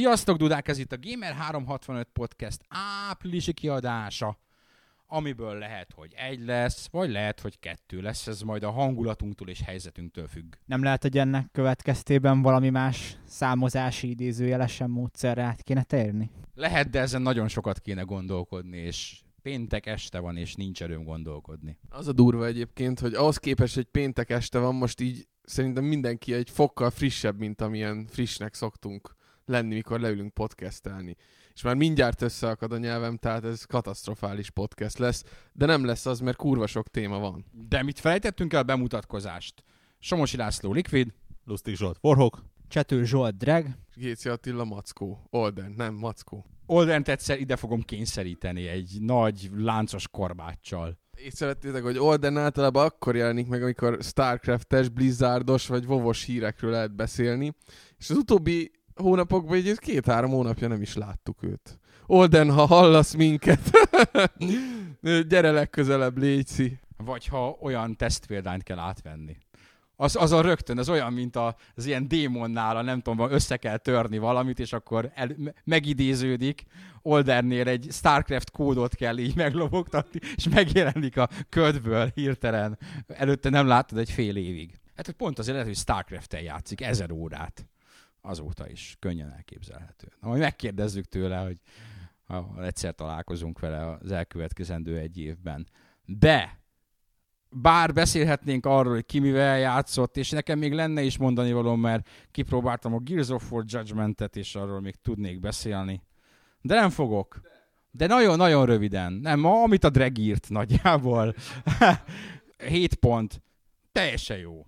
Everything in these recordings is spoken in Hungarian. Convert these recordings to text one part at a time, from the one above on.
Sziasztok, Dudák! Ez itt a Gamer365 Podcast áprilisi kiadása, amiből lehet, hogy egy lesz, vagy lehet, hogy kettő lesz. Ez majd a hangulatunktól és helyzetünktől függ. Nem lehet, hogy ennek következtében valami más számozási idézőjelesen módszerre át kéne térni? Lehet, de ezen nagyon sokat kéne gondolkodni, és péntek este van, és nincs erőm gondolkodni. Az a durva egyébként, hogy ahhoz képest, hogy péntek este van, most így szerintem mindenki egy fokkal frissebb, mint amilyen frissnek szoktunk lenni, mikor leülünk podcastelni. És már mindjárt összeakad a nyelvem, tehát ez katasztrofális podcast lesz, de nem lesz az, mert kurva sok téma van. De mit felejtettünk el a bemutatkozást? Somosi László Liquid, Lustig Zsolt, Forhok. Csető Zsolt Drag, Géci Attila Mackó. Olden, nem Mackó. Oldent egyszer ide fogom kényszeríteni egy nagy láncos korbáccsal. Észrevettétek, hogy Olden általában akkor jelenik meg, amikor Starcraftes, Blizzardos vagy Vovos hírekről lehet beszélni, és az utóbbi hónapokban így két-három hónapja nem is láttuk őt. Olden, ha hallasz minket, gyere legközelebb, légy Vagy ha olyan tesztpéldányt kell átvenni. Az, az a rögtön, az olyan, mint a, az ilyen démonnál, a nem tudom, össze kell törni valamit, és akkor el, megidéződik, Oldernél egy Starcraft kódot kell így meglobogtatni, és megjelenik a ködből hirtelen. Előtte nem láttad egy fél évig. Hát pont azért lehet, hogy Starcraft-tel játszik ezer órát. Azóta is könnyen elképzelhető. Na, majd megkérdezzük tőle, hogy ha egyszer találkozunk vele az elkövetkezendő egy évben. De bár beszélhetnénk arról, hogy ki mivel játszott, és nekem még lenne is mondani való, mert kipróbáltam a Gears of War Judgment-et, és arról még tudnék beszélni. De nem fogok. De nagyon-nagyon röviden. Nem, amit a Drag írt nagyjából. 7 pont. Teljesen jó.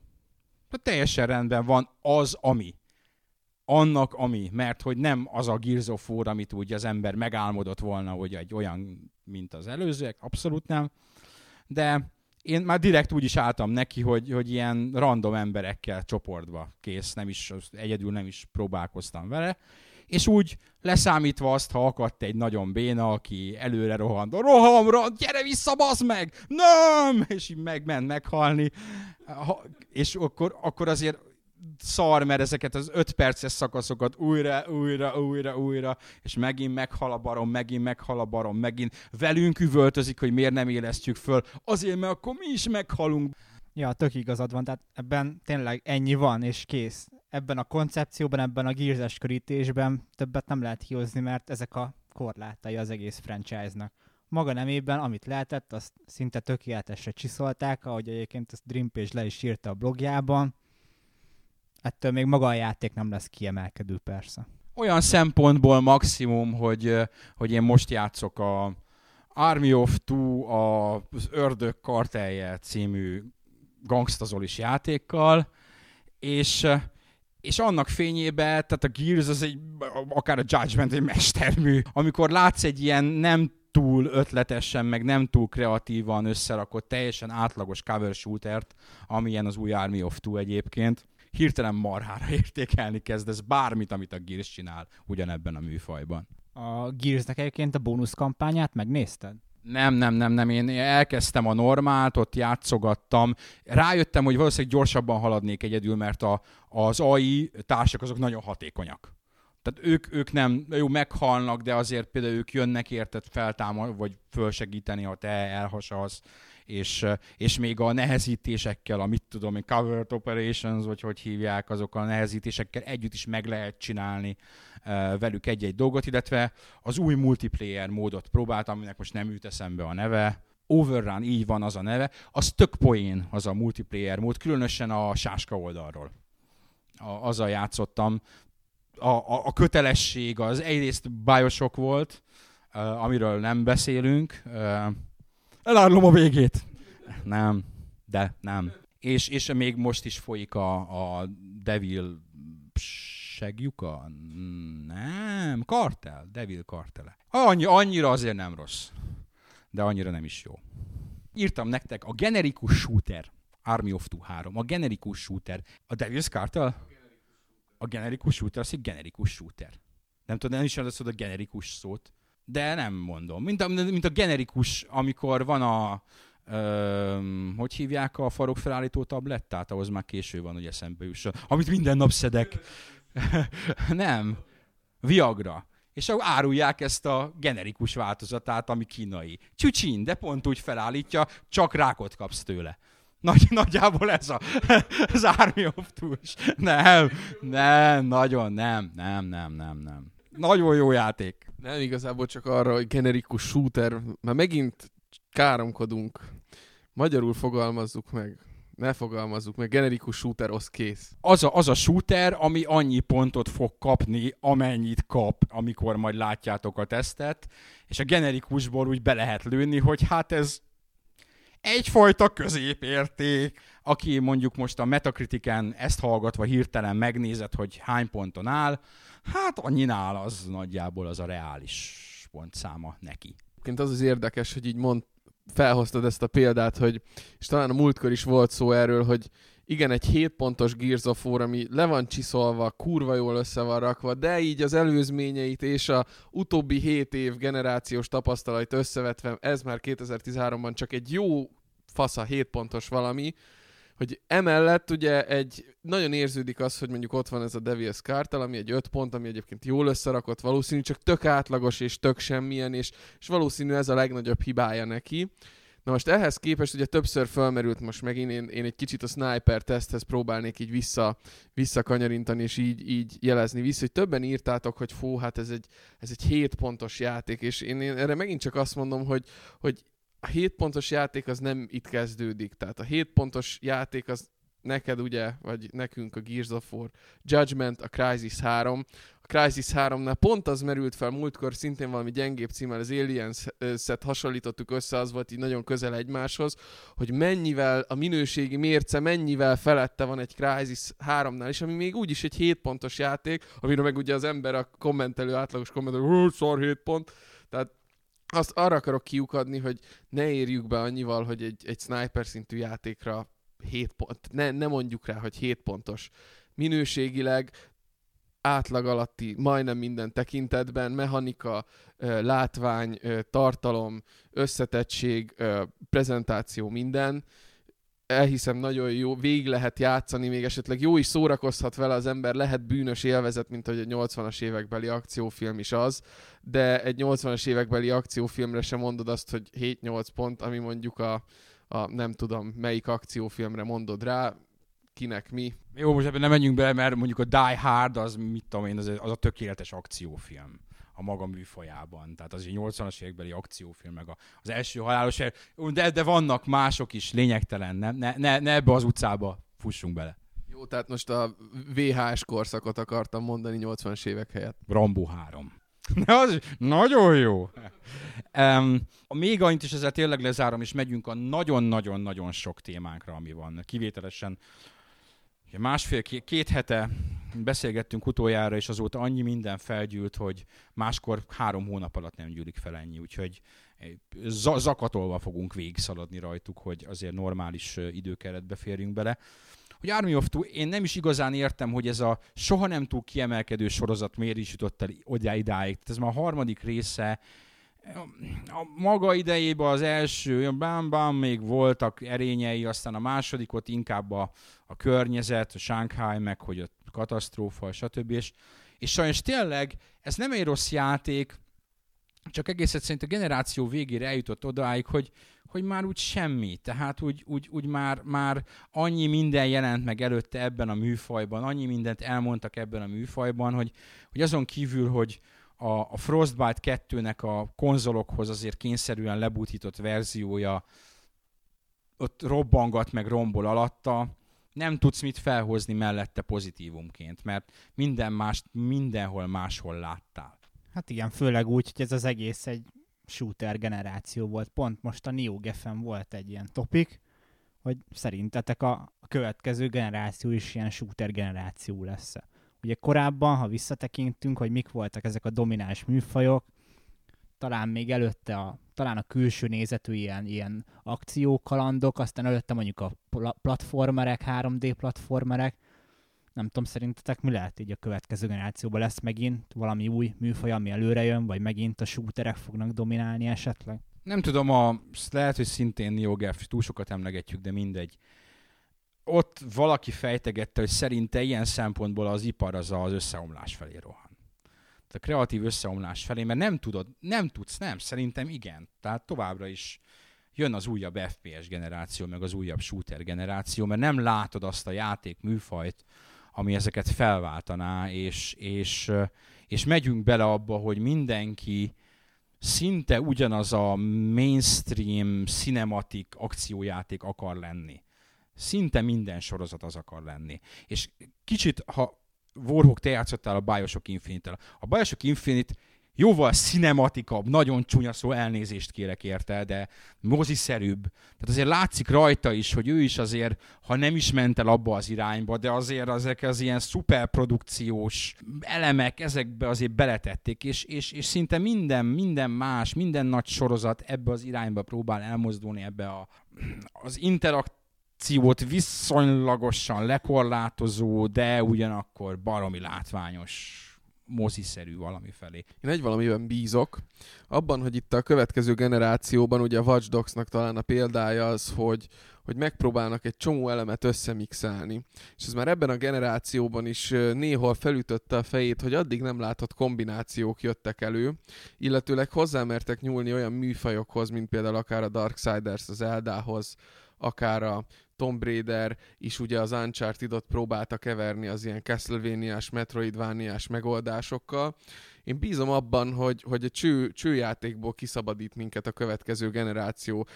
Teljesen rendben van az, ami. Annak, ami. Mert hogy nem az a Gears of War, amit úgy az ember megálmodott volna, hogy egy olyan, mint az előzőek. Abszolút nem. De én már direkt úgy is álltam neki, hogy, hogy ilyen random emberekkel csoportba kész, nem is, egyedül nem is próbálkoztam vele. És úgy leszámítva azt, ha akadt egy nagyon béna, aki előre rohant, rohamra, gyere vissza, bazd meg! Nem! És így megment meghalni. Ha, és akkor, akkor azért szar, mert ezeket az öt perces szakaszokat újra, újra, újra, újra, és megint meghal a barom, megint meghal a barom, megint velünk üvöltözik, hogy miért nem élesztjük föl, azért, mert akkor mi is meghalunk. Ja, tök igazad van, tehát ebben tényleg ennyi van, és kész. Ebben a koncepcióban, ebben a gírzes körítésben többet nem lehet kihozni, mert ezek a korlátai az egész franchise-nak. Maga nemében, amit lehetett, azt szinte tökéletesre csiszolták, ahogy egyébként ezt Dream Page le is írta a blogjában ettől még maga a játék nem lesz kiemelkedő persze. Olyan szempontból maximum, hogy, hogy én most játszok a Army of Two, az Ördög kartelje című gangstazolis játékkal, és és annak fényében, tehát a Gears az egy, akár a Judgment egy mestermű, amikor látsz egy ilyen nem túl ötletesen, meg nem túl kreatívan összerakott, teljesen átlagos cover shootert, amilyen az új Army of Two egyébként, hirtelen marhára értékelni kezdesz bármit, amit a Gears csinál ugyanebben a műfajban. A Gearsnek egyébként a bónusz kampányát megnézted? Nem, nem, nem, nem. Én elkezdtem a normált, ott játszogattam. Rájöttem, hogy valószínűleg gyorsabban haladnék egyedül, mert a, az AI társak azok nagyon hatékonyak. Tehát ők, ők nem, jó, meghalnak, de azért például ők jönnek érted feltámad, vagy fölsegíteni, ha te elhasalsz és, és még a nehezítésekkel, a mit tudom én, covered operations, vagy hogy hívják, azokkal a nehezítésekkel együtt is meg lehet csinálni velük egy-egy dolgot, illetve az új multiplayer módot próbáltam, aminek most nem jut eszembe a neve, Overrun, így van az a neve, az tök poén az a multiplayer mód, különösen a sáska oldalról. A, azzal játszottam. A, a, a kötelesség az egyrészt bájosok volt, uh, amiről nem beszélünk, uh, Elárulom a végét. Nem, de nem. És, és még most is folyik a, a Devil segjuka? Nem, kartel, Devil kartele. Annyi, annyira azért nem rossz, de annyira nem is jó. Írtam nektek a generikus shooter, Army of Two 3, a generikus shooter, a Devil's Cartel? A generikus shooter, az egy generikus shooter. Nem tudom, nem is az a generikus szót de nem mondom. Mint a, mint a generikus, amikor van a, ö, hogy hívják a farok felállító tablettát, ahhoz már késő van, hogy eszembe jusson. Amit minden nap szedek. nem. Viagra. És akkor árulják ezt a generikus változatát, ami kínai. Csücsin, de pont úgy felállítja, csak rákot kapsz tőle. Nagy, nagyjából ez a, az Army of Tools. Nem, nem, nagyon nem, nem, nem, nem, nem. Nagyon jó játék. Nem igazából csak arra, hogy generikus shooter, már megint káromkodunk. Magyarul fogalmazzuk meg. Ne fogalmazzuk meg, generikus shooter, az kész. Az a, az a shooter, ami annyi pontot fog kapni, amennyit kap, amikor majd látjátok a tesztet, és a generikusból úgy be lehet lőni, hogy hát ez egyfajta középérték. Aki mondjuk most a Metacritiken ezt hallgatva hirtelen megnézett, hogy hány ponton áll, hát annyinál az nagyjából az a reális pontszáma neki. Egyébként az az érdekes, hogy így mond, felhoztad ezt a példát, hogy, és talán a múltkor is volt szó erről, hogy igen, egy 7 pontos Gears of War, ami le van csiszolva, kurva jól össze van rakva, de így az előzményeit és a utóbbi 7 év generációs tapasztalait összevetve, ez már 2013-ban csak egy jó fasza 7 pontos valami, hogy emellett ugye egy, nagyon érződik az, hogy mondjuk ott van ez a Devil's Cartel, ami egy 5 pont, ami egyébként jól összerakott, valószínű, csak tök átlagos és tök semmilyen, és, és valószínű ez a legnagyobb hibája neki. Na most ehhez képest ugye többször felmerült most megint, én, én egy kicsit a sniper teszthez próbálnék így vissza, visszakanyarintani, és így, így jelezni vissza, hogy többen írtátok, hogy fú, hát ez egy, ez egy 7 pontos játék, és én, én erre megint csak azt mondom, hogy, hogy a 7 pontos játék az nem itt kezdődik. Tehát a 7 pontos játék az neked ugye, vagy nekünk a Gears of War, Judgment, a Crysis 3. A Crysis 3-nál pont az merült fel múltkor, szintén valami gyengébb címmel, az Aliens-et hasonlítottuk össze, az volt így nagyon közel egymáshoz, hogy mennyivel, a minőségi mérce mennyivel felette van egy Crysis 3-nál, és ami még úgyis egy 7 pontos játék, amire meg ugye az ember a kommentelő, átlagos kommentelő, szar 7 pont, tehát azt arra akarok kiukadni, hogy ne érjük be annyival, hogy egy, egy sniper szintű játékra 7 pont, ne, ne mondjuk rá, hogy 7 pontos. Minőségileg átlag alatti majdnem minden tekintetben, mechanika, látvány, tartalom, összetettség, prezentáció, minden elhiszem nagyon jó, végig lehet játszani, még esetleg jó is szórakozhat vele az ember, lehet bűnös élvezet, mint hogy egy 80-as évekbeli akciófilm is az, de egy 80-as évekbeli akciófilmre sem mondod azt, hogy 7-8 pont, ami mondjuk a, a nem tudom melyik akciófilmre mondod rá, kinek mi. Jó, most ebben nem menjünk bele, mert mondjuk a Die Hard az, mit tudom én, az, az a tökéletes akciófilm a maga műfajában. Tehát az egy 80-as évekbeli akciófilm, meg az első halálos de, de vannak mások is, lényegtelen, ne, ne, ne, ne ebbe az utcába fussunk bele. Jó, tehát most a VHS korszakot akartam mondani 80-as évek helyett. Rambo 3. az nagyon jó. Um, még annyit is ezzel tényleg lezárom, és megyünk a nagyon-nagyon-nagyon sok témánkra, ami van. Kivételesen Másfél, két hete beszélgettünk utoljára, és azóta annyi minden felgyűlt, hogy máskor három hónap alatt nem gyűlik fel ennyi, úgyhogy zakatolva fogunk végigszaladni rajtuk, hogy azért normális időkeretbe férjünk bele. Hogy Army of Two, én nem is igazán értem, hogy ez a soha nem túl kiemelkedő sorozat miért is jutott el odáig. Ez már a harmadik része, a maga idejében az első, bám-bám még voltak erényei, aztán a másodikot inkább a, a környezet, a Shanghai, meg hogy a katasztrófa, stb. És, és sajnos tényleg ez nem egy rossz játék, csak egész egyszerűen a generáció végére eljutott odáig, hogy, hogy már úgy semmi. Tehát úgy, úgy, úgy már, már annyi minden jelent meg előtte ebben a műfajban, annyi mindent elmondtak ebben a műfajban, hogy, hogy azon kívül, hogy, a, a Frostbite 2-nek a konzolokhoz azért kényszerűen lebutított verziója ott robbangat meg rombol alatta, nem tudsz mit felhozni mellette pozitívumként, mert minden más, mindenhol máshol láttál. Hát igen, főleg úgy, hogy ez az egész egy shooter generáció volt. Pont most a Neo Geffen volt egy ilyen topik, hogy szerintetek a, következő generáció is ilyen shooter generáció lesz. Ugye korábban, ha visszatekintünk, hogy mik voltak ezek a domináns műfajok, talán még előtte a, talán a külső nézetű ilyen, ilyen akciókalandok, aztán előtte mondjuk a platformerek, 3D platformerek, nem tudom, szerintetek mi lehet így a következő generációban? Lesz megint valami új műfaj, ami előre jön, vagy megint a shooterek fognak dominálni esetleg? Nem tudom, a, lehet, hogy szintén NeoGaf, túl sokat emlegetjük, de mindegy ott valaki fejtegette, hogy szerinte ilyen szempontból az ipar az az összeomlás felé rohan. a kreatív összeomlás felé, mert nem tudod, nem tudsz, nem, szerintem igen. Tehát továbbra is jön az újabb FPS generáció, meg az újabb shooter generáció, mert nem látod azt a játék műfajt, ami ezeket felváltaná, és, és, és megyünk bele abba, hogy mindenki szinte ugyanaz a mainstream cinematik akciójáték akar lenni. Szinte minden sorozat az akar lenni. És kicsit, ha Warhawk, te játszottál a Bioshock Infinite-tel. A Bioshock Infinite jóval cinematikabb, nagyon csúnya szó, elnézést kérek érte, de moziszerűbb. Tehát azért látszik rajta is, hogy ő is azért, ha nem is ment el abba az irányba, de azért ezek az ilyen szuperprodukciós elemek ezekbe azért beletették, és, és, és szinte minden, minden más, minden nagy sorozat ebbe az irányba próbál elmozdulni ebbe a, az interakt akciót viszonylagosan lekorlátozó, de ugyanakkor baromi látványos moziszerű valami felé. Én egy valamiben bízok, abban, hogy itt a következő generációban, ugye a Watch Dogs-nak talán a példája az, hogy, hogy megpróbálnak egy csomó elemet összemixelni. És ez már ebben a generációban is néhol felütötte a fejét, hogy addig nem látott kombinációk jöttek elő, illetőleg hozzámertek nyúlni olyan műfajokhoz, mint például akár a Darksiders az Eldához, akár a Tomb Raider is ugye az Uncharted-ot próbálta keverni az ilyen Castlevania-s, Metroidvania-s megoldásokkal. Én bízom abban, hogy, hogy a cső, csőjátékból kiszabadít minket a következő generáció.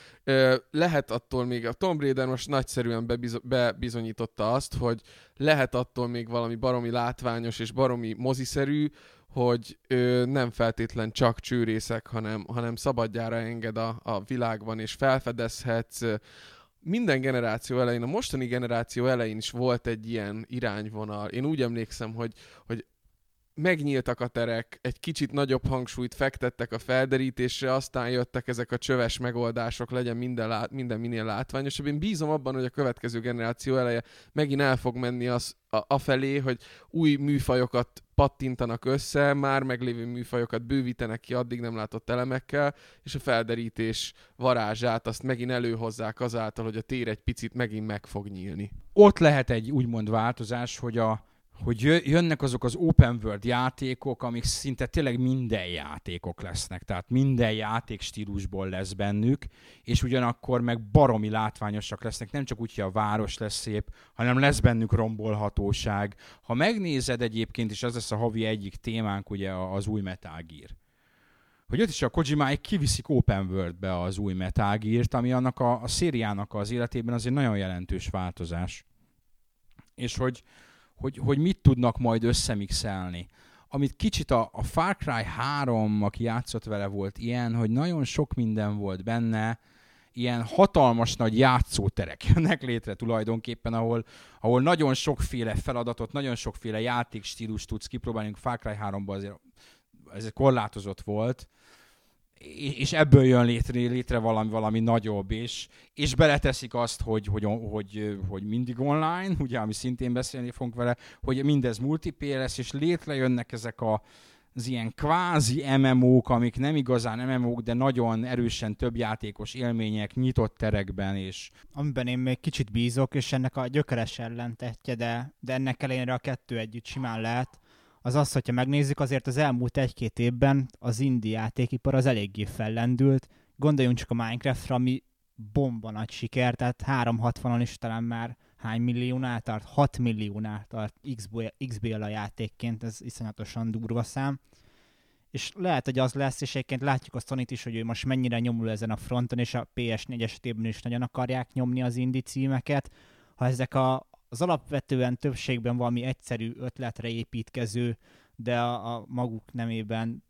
Lehet attól még, a Tomb Raider most nagyszerűen bebizo- bebizonyította azt, hogy lehet attól még valami baromi látványos és baromi moziszerű, hogy ö, nem feltétlen csak csőrészek, hanem, hanem szabadjára enged a, a világban, és felfedezhetsz minden generáció elején, a mostani generáció elején is volt egy ilyen irányvonal. Én úgy emlékszem, hogy, hogy megnyíltak a terek, egy kicsit nagyobb hangsúlyt fektettek a felderítésre, aztán jöttek ezek a csöves megoldások, legyen minden, lát, minden minél látványosabb. Én bízom abban, hogy a következő generáció eleje megint el fog menni az, a, a felé, hogy új műfajokat pattintanak össze, már meglévő műfajokat bővítenek ki addig nem látott elemekkel, és a felderítés varázsát azt megint előhozzák azáltal, hogy a tér egy picit megint meg fog nyílni. Ott lehet egy úgymond változás, hogy a hogy jönnek azok az open world játékok, amik szinte tényleg minden játékok lesznek, tehát minden játék stílusból lesz bennük, és ugyanakkor meg baromi látványosak lesznek, nem csak úgy, hogy a város lesz szép, hanem lesz bennük rombolhatóság. Ha megnézed egyébként, és ez lesz a havi egyik témánk, ugye az új Metal Gear hogy ott is a Kojimáik kiviszik open worldbe az új Metal Gear-t, ami annak a, a szériának az életében azért nagyon jelentős változás. És hogy, hogy, hogy mit tudnak majd összemixelni. Amit kicsit a, a Far Cry 3, aki játszott vele volt ilyen, hogy nagyon sok minden volt benne, ilyen hatalmas nagy játszóterek jönnek létre tulajdonképpen, ahol, ahol nagyon sokféle feladatot, nagyon sokféle játékstílus tudsz kipróbálni. Far Cry 3-ban azért ez korlátozott volt, és ebből jön létre, létre valami, valami nagyobb, és, és beleteszik azt, hogy, hogy, hogy, hogy mindig online, ugye, ami szintén beszélni fogunk vele, hogy mindez multiplayer lesz, és létrejönnek ezek a, az ilyen kvázi MMO-k, amik nem igazán MMO-k, de nagyon erősen több játékos élmények nyitott terekben. És... Amiben én még kicsit bízok, és ennek a gyökeres ellentetje, de, de ennek ellenére a kettő együtt simán lehet, az az, hogyha megnézzük, azért az elmúlt egy-két évben az indie játékipar az eléggé fellendült. Gondoljunk csak a Minecraftra, ami bomba nagy siker, tehát 360-on is talán már hány milliónál tart? 6 milliónál tart XBL a játékként, ez iszonyatosan durva szám. És lehet, hogy az lesz, és egyébként látjuk a sony is, hogy ő most mennyire nyomul ezen a fronton, és a PS4 esetében is nagyon akarják nyomni az indie címeket. Ha ezek a, az alapvetően többségben valami egyszerű ötletre építkező, de a, a maguk nemében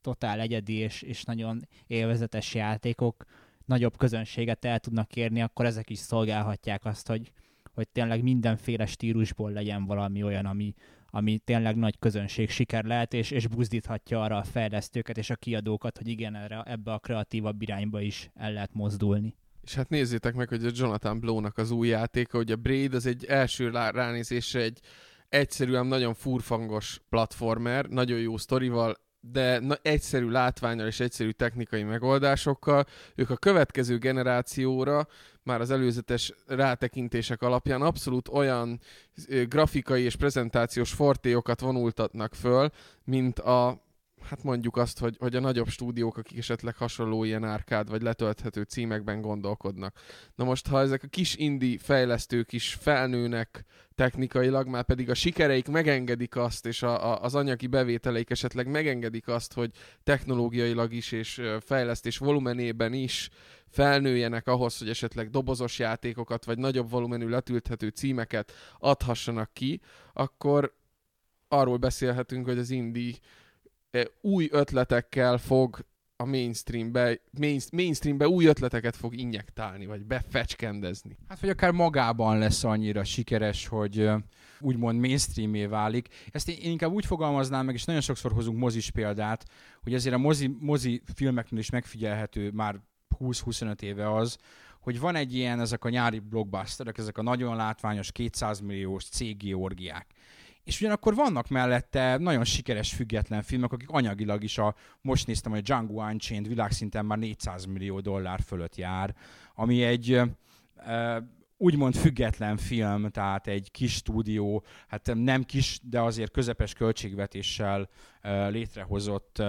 totál egyedi és, és nagyon élvezetes játékok nagyobb közönséget el tudnak érni, akkor ezek is szolgálhatják azt, hogy, hogy tényleg mindenféle stílusból legyen valami olyan, ami, ami tényleg nagy közönség siker lehet, és, és buzdíthatja arra a fejlesztőket és a kiadókat, hogy igen, erre, ebbe a kreatívabb irányba is el lehet mozdulni. És hát nézzétek meg, hogy a Jonathan Blow-nak az új játéka, hogy a Braid az egy első ránézésre egy egyszerűen nagyon furfangos platformer, nagyon jó sztorival, de na, egyszerű látványal és egyszerű technikai megoldásokkal, ők a következő generációra már az előzetes rátekintések alapján abszolút olyan grafikai és prezentációs fortéokat vonultatnak föl, mint a hát mondjuk azt, hogy, hogy a nagyobb stúdiók, akik esetleg hasonló ilyen árkád vagy letölthető címekben gondolkodnak. Na most, ha ezek a kis indie fejlesztők is felnőnek technikailag, már pedig a sikereik megengedik azt, és a, a, az anyagi bevételeik esetleg megengedik azt, hogy technológiailag is és fejlesztés volumenében is felnőjenek ahhoz, hogy esetleg dobozos játékokat vagy nagyobb volumenű letülthető címeket adhassanak ki, akkor arról beszélhetünk, hogy az indie új ötletekkel fog a mainstreambe, main, mainstreambe új ötleteket fog injektálni, vagy befecskendezni. Hát, vagy akár magában lesz annyira sikeres, hogy úgymond mainstreamé válik. Ezt én inkább úgy fogalmaznám meg, és nagyon sokszor hozunk mozis példát, hogy azért a mozi, mozi filmeknél is megfigyelhető már 20-25 éve az, hogy van egy ilyen, ezek a nyári blockbusterek, ezek a nagyon látványos 200 milliós cégi orgiák és ugyanakkor vannak mellette nagyon sikeres független filmek, akik anyagilag is a, most néztem, hogy Django Unchained világszinten már 400 millió dollár fölött jár, ami egy úgymond független film, tehát egy kis stúdió, hát nem kis, de azért közepes költségvetéssel létrehozott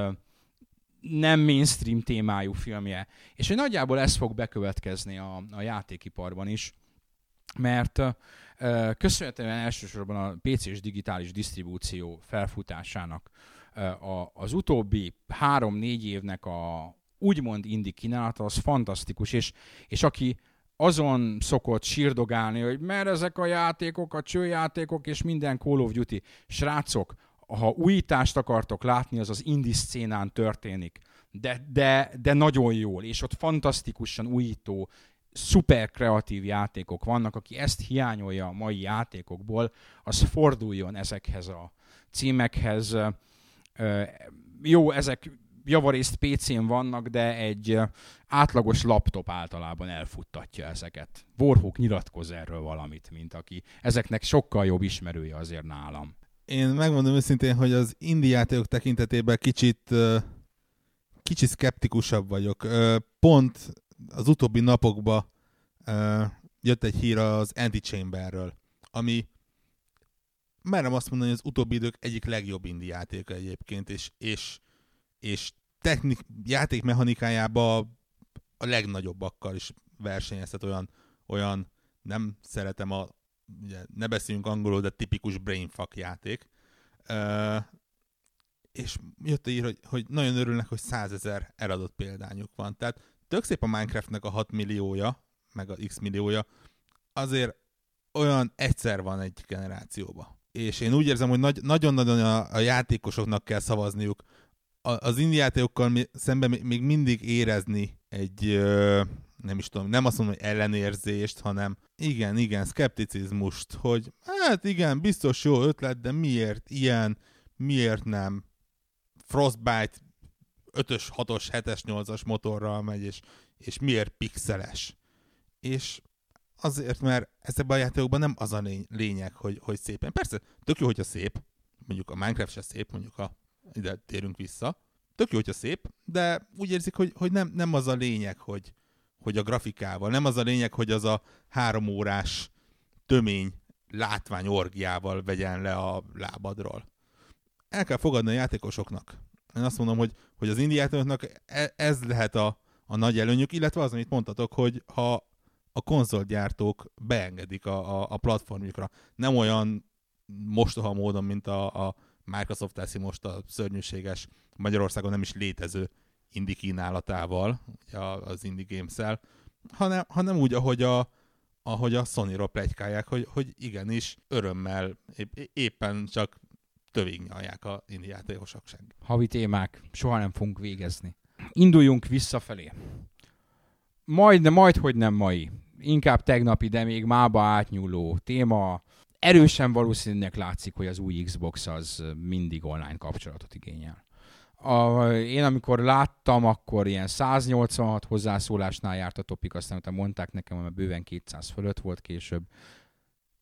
nem mainstream témájú filmje. És hogy nagyjából ez fog bekövetkezni a, a játékiparban is, mert köszönhetően elsősorban a PC és digitális disztribúció felfutásának az utóbbi három-négy évnek a úgymond indi kínálata az fantasztikus, és, és aki azon szokott sírdogálni, hogy mert ezek a játékok, a csőjátékok és minden Call of Duty. Srácok, ha újítást akartok látni, az az indie szcénán történik. De, de, de nagyon jól, és ott fantasztikusan újító szuper kreatív játékok vannak, aki ezt hiányolja a mai játékokból, az forduljon ezekhez a címekhez. Jó, ezek javarészt PC-n vannak, de egy átlagos laptop általában elfuttatja ezeket. Warhawk nyilatkoz erről valamit, mint aki ezeknek sokkal jobb ismerője azért nálam. Én megmondom őszintén, hogy az indie játékok tekintetében kicsit kicsit szkeptikusabb vagyok. Pont az utóbbi napokban uh, jött egy hír az Antichamberről, ami merem azt mondani, hogy az utóbbi idők egyik legjobb indi játéka egyébként, és, és, és technik, játékmechanikájában a legnagyobbakkal is versenyeztet olyan, olyan nem szeretem a, ugye, ne beszéljünk angolul, de tipikus brainfuck játék. Uh, és jött ír, hogy, hogy nagyon örülnek, hogy százezer eladott példányuk van. Tehát tök szép a Minecraftnek a 6 milliója, meg a X milliója, azért olyan egyszer van egy generációban. És én úgy érzem, hogy nagy, nagyon-nagyon a, a játékosoknak kell szavazniuk. A, az indie játékokkal szemben még mindig érezni egy, ö, nem is tudom, nem azt mondom, hogy ellenérzést, hanem igen, igen, szkepticizmust, hogy hát igen, biztos jó ötlet, de miért ilyen, miért nem Frostbite 5-ös, 6-os, 7-es, 8-as motorral megy, és, és miért pixeles. És azért, mert ezekben a játékokban nem az a lényeg, hogy, hogy szépen. Persze, tök jó, hogyha szép, mondjuk a Minecraft se szép, mondjuk ha ide térünk vissza, tök jó, hogyha szép, de úgy érzik, hogy, hogy nem, nem az a lényeg, hogy, hogy a grafikával, nem az a lényeg, hogy az a három órás tömény látvány orgiával vegyen le a lábadról. El kell fogadni a játékosoknak, én azt mondom, hogy, hogy az indiátoroknak e, ez lehet a, a nagy előnyük, illetve az, amit mondtatok, hogy ha a konzolgyártók beengedik a, a, a platformjukra. Nem olyan mostoha módon, mint a, a Microsoft teszi most a szörnyűséges Magyarországon nem is létező indi kínálatával, az Indie games hanem, hanem úgy, ahogy a, ahogy a Sony-ról plegykálják, hogy, hogy igenis örömmel épp, éppen csak tövignyalják a indi játékosok. Havi témák, soha nem fogunk végezni. Induljunk visszafelé. Majd, majd, hogy nem mai. Inkább tegnapi, de még mába átnyúló téma. Erősen valószínűleg látszik, hogy az új Xbox az mindig online kapcsolatot igényel. A, én amikor láttam, akkor ilyen 186 hozzászólásnál járt a topik, aztán utána mondták nekem, hogy bőven 200 fölött volt később.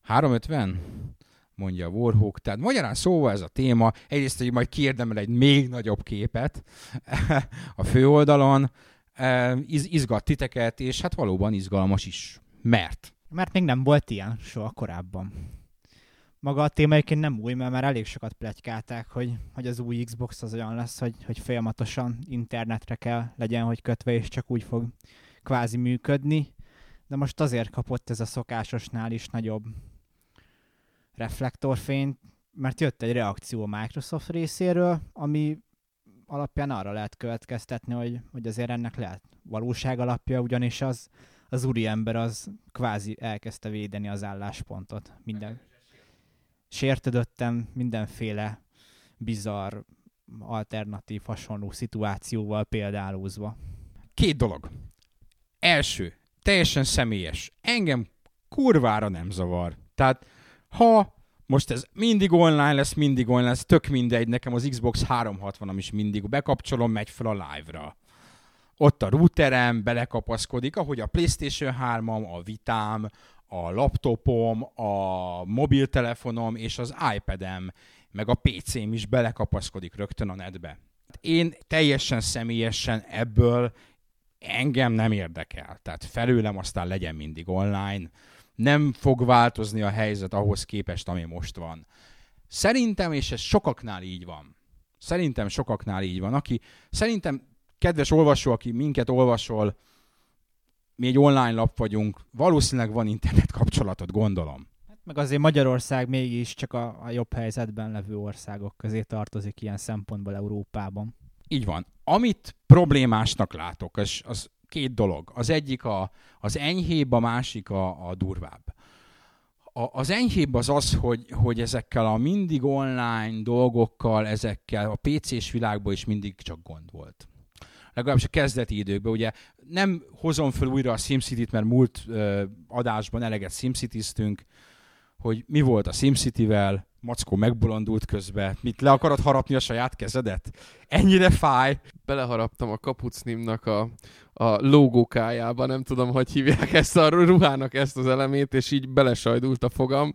350? Mondja a Warhawk. Tehát magyarán szóval ez a téma, egyrészt, hogy majd kiérdemel egy még nagyobb képet a főoldalon, iz, izgat titeket, és hát valóban izgalmas is. Mert? Mert még nem volt ilyen soha korábban. Maga a téma egyébként nem új, mert már elég sokat plegykálták, hogy, hogy az új Xbox az olyan lesz, hogy, hogy folyamatosan internetre kell legyen, hogy kötve, és csak úgy fog kvázi működni. De most azért kapott ez a szokásosnál is nagyobb reflektorfényt, mert jött egy reakció a Microsoft részéről, ami alapján arra lehet következtetni, hogy, hogy azért ennek lehet valóság alapja, ugyanis az, az úriember az kvázi elkezdte védeni az álláspontot. Minden sértődöttem mindenféle bizarr, alternatív, hasonló szituációval példálózva. Két dolog. Első, teljesen személyes. Engem kurvára nem zavar. Tehát ha most ez mindig online lesz, mindig online lesz, tök mindegy, nekem az Xbox 360-am is mindig bekapcsolom, megy fel a live-ra. Ott a routerem belekapaszkodik, ahogy a PlayStation 3-am, a Vitám, a laptopom, a mobiltelefonom és az iPad-em, meg a PC-m is belekapaszkodik rögtön a netbe. Én teljesen személyesen ebből engem nem érdekel. Tehát felőlem aztán legyen mindig online nem fog változni a helyzet ahhoz képest, ami most van. Szerintem, és ez sokaknál így van, szerintem sokaknál így van, aki szerintem kedves olvasó, aki minket olvasol, mi egy online lap vagyunk, valószínűleg van internet kapcsolatot, gondolom. Hát meg azért Magyarország mégis csak a, a jobb helyzetben levő országok közé tartozik ilyen szempontból Európában. Így van. Amit problémásnak látok, az, az két dolog. Az egyik a, az enyhébb, a másik a, a durvább. A, az enyhébb az az, hogy, hogy ezekkel a mindig online dolgokkal, ezekkel a PC-s világban is mindig csak gond volt. Legalábbis a kezdeti időkben. Ugye nem hozom fel újra a SimCity-t, mert múlt ö, adásban eleget SimCity-ztünk, hogy mi volt a SimCity-vel, Mackó megbolondult közbe. Mit, le akarod harapni a saját kezedet? Ennyire fáj. Beleharaptam a kapucnimnak a, a logókájába, nem tudom, hogy hívják ezt a ruhának ezt az elemét, és így belesajdult a fogam,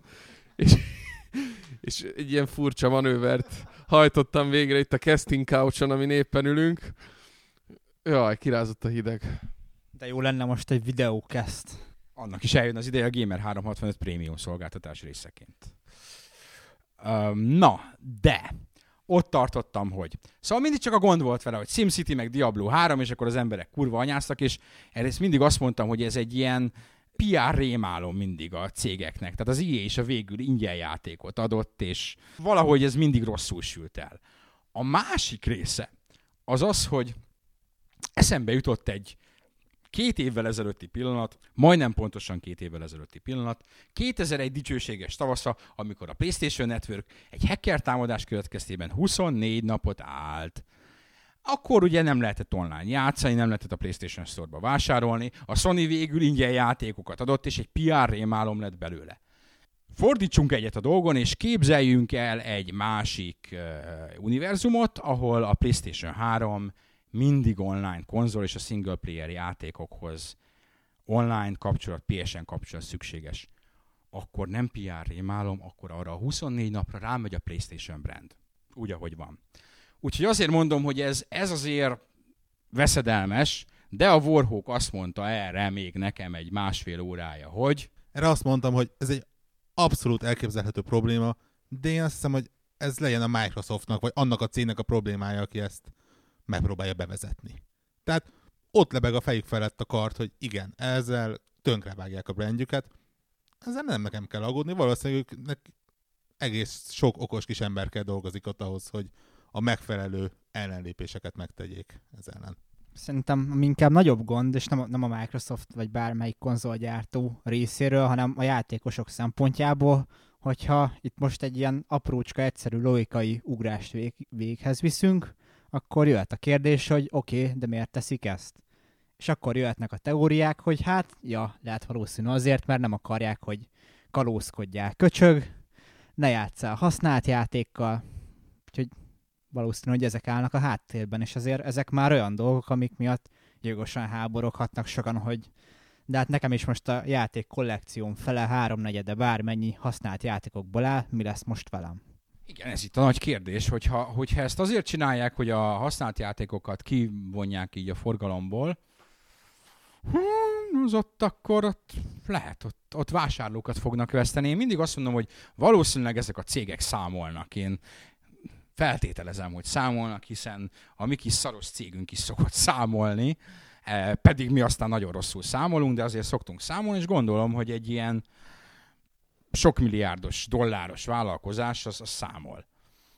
és, és egy ilyen furcsa manővert hajtottam végre itt a casting couchon, amin éppen ülünk. Jaj, kirázott a hideg. De jó lenne most egy videókeszt. Annak is eljön az ideje a Gamer 365 Premium szolgáltatás részeként. Um, na, de ott tartottam, hogy. Szóval mindig csak a gond volt vele, hogy SimCity meg Diablo 3, és akkor az emberek kurva anyáztak, és erre mindig azt mondtam, hogy ez egy ilyen PR rémálom mindig a cégeknek. Tehát az IE is a végül ingyen játékot adott, és valahogy ez mindig rosszul sült el. A másik része az az, hogy eszembe jutott egy két évvel ezelőtti pillanat, majdnem pontosan két évvel ezelőtti pillanat, 2001 dicsőséges tavasza, amikor a PlayStation Network egy hacker támadás következtében 24 napot állt. Akkor ugye nem lehetett online játszani, nem lehetett a PlayStation Store-ba vásárolni, a Sony végül ingyen játékokat adott, és egy PR rémálom lett belőle. Fordítsunk egyet a dolgon, és képzeljünk el egy másik uh, univerzumot, ahol a PlayStation 3 mindig online konzol és a single player játékokhoz online kapcsolat, PSN kapcsolat szükséges, akkor nem PR rémálom, akkor arra a 24 napra rámegy a PlayStation brand. Úgy, ahogy van. Úgyhogy azért mondom, hogy ez, ez azért veszedelmes, de a Warhawk azt mondta erre még nekem egy másfél órája, hogy... Erre azt mondtam, hogy ez egy abszolút elképzelhető probléma, de én azt hiszem, hogy ez legyen a Microsoftnak, vagy annak a cégnek a problémája, aki ezt megpróbálja bevezetni. Tehát ott lebeg a fejük felett a kart, hogy igen, ezzel tönkrevágják a brandjüket, ezzel nem nekem kell aggódni, valószínűleg őknek egész sok okos kis ember dolgozik ott ahhoz, hogy a megfelelő ellenlépéseket megtegyék ez ellen. Szerintem inkább nagyobb gond, és nem a, nem a Microsoft vagy bármelyik konzolgyártó részéről, hanem a játékosok szempontjából, hogyha itt most egy ilyen aprócska, egyszerű logikai ugrást vég, véghez viszünk, akkor jöhet a kérdés, hogy oké, okay, de miért teszik ezt? És akkor jöhetnek a teóriák, hogy hát, ja, lehet valószínű azért, mert nem akarják, hogy kalózkodjál. Köcsög, ne játsszál használt játékkal, úgyhogy valószínű, hogy ezek állnak a háttérben, és azért ezek már olyan dolgok, amik miatt jogosan háboroghatnak sokan, hogy de hát nekem is most a játék kollekcióm fele, háromnegyede bármennyi használt játékokból áll, mi lesz most velem? Igen, ez itt a nagy kérdés, hogyha, hogyha ezt azért csinálják, hogy a használt játékokat kivonják így a forgalomból, hmm, az ott akkor ott lehet, ott, ott vásárlókat fognak veszteni. Én mindig azt mondom, hogy valószínűleg ezek a cégek számolnak. Én feltételezem, hogy számolnak, hiszen a mi kis szaros cégünk is szokott számolni, eh, pedig mi aztán nagyon rosszul számolunk, de azért szoktunk számolni, és gondolom, hogy egy ilyen sok milliárdos dolláros vállalkozás az, az számol.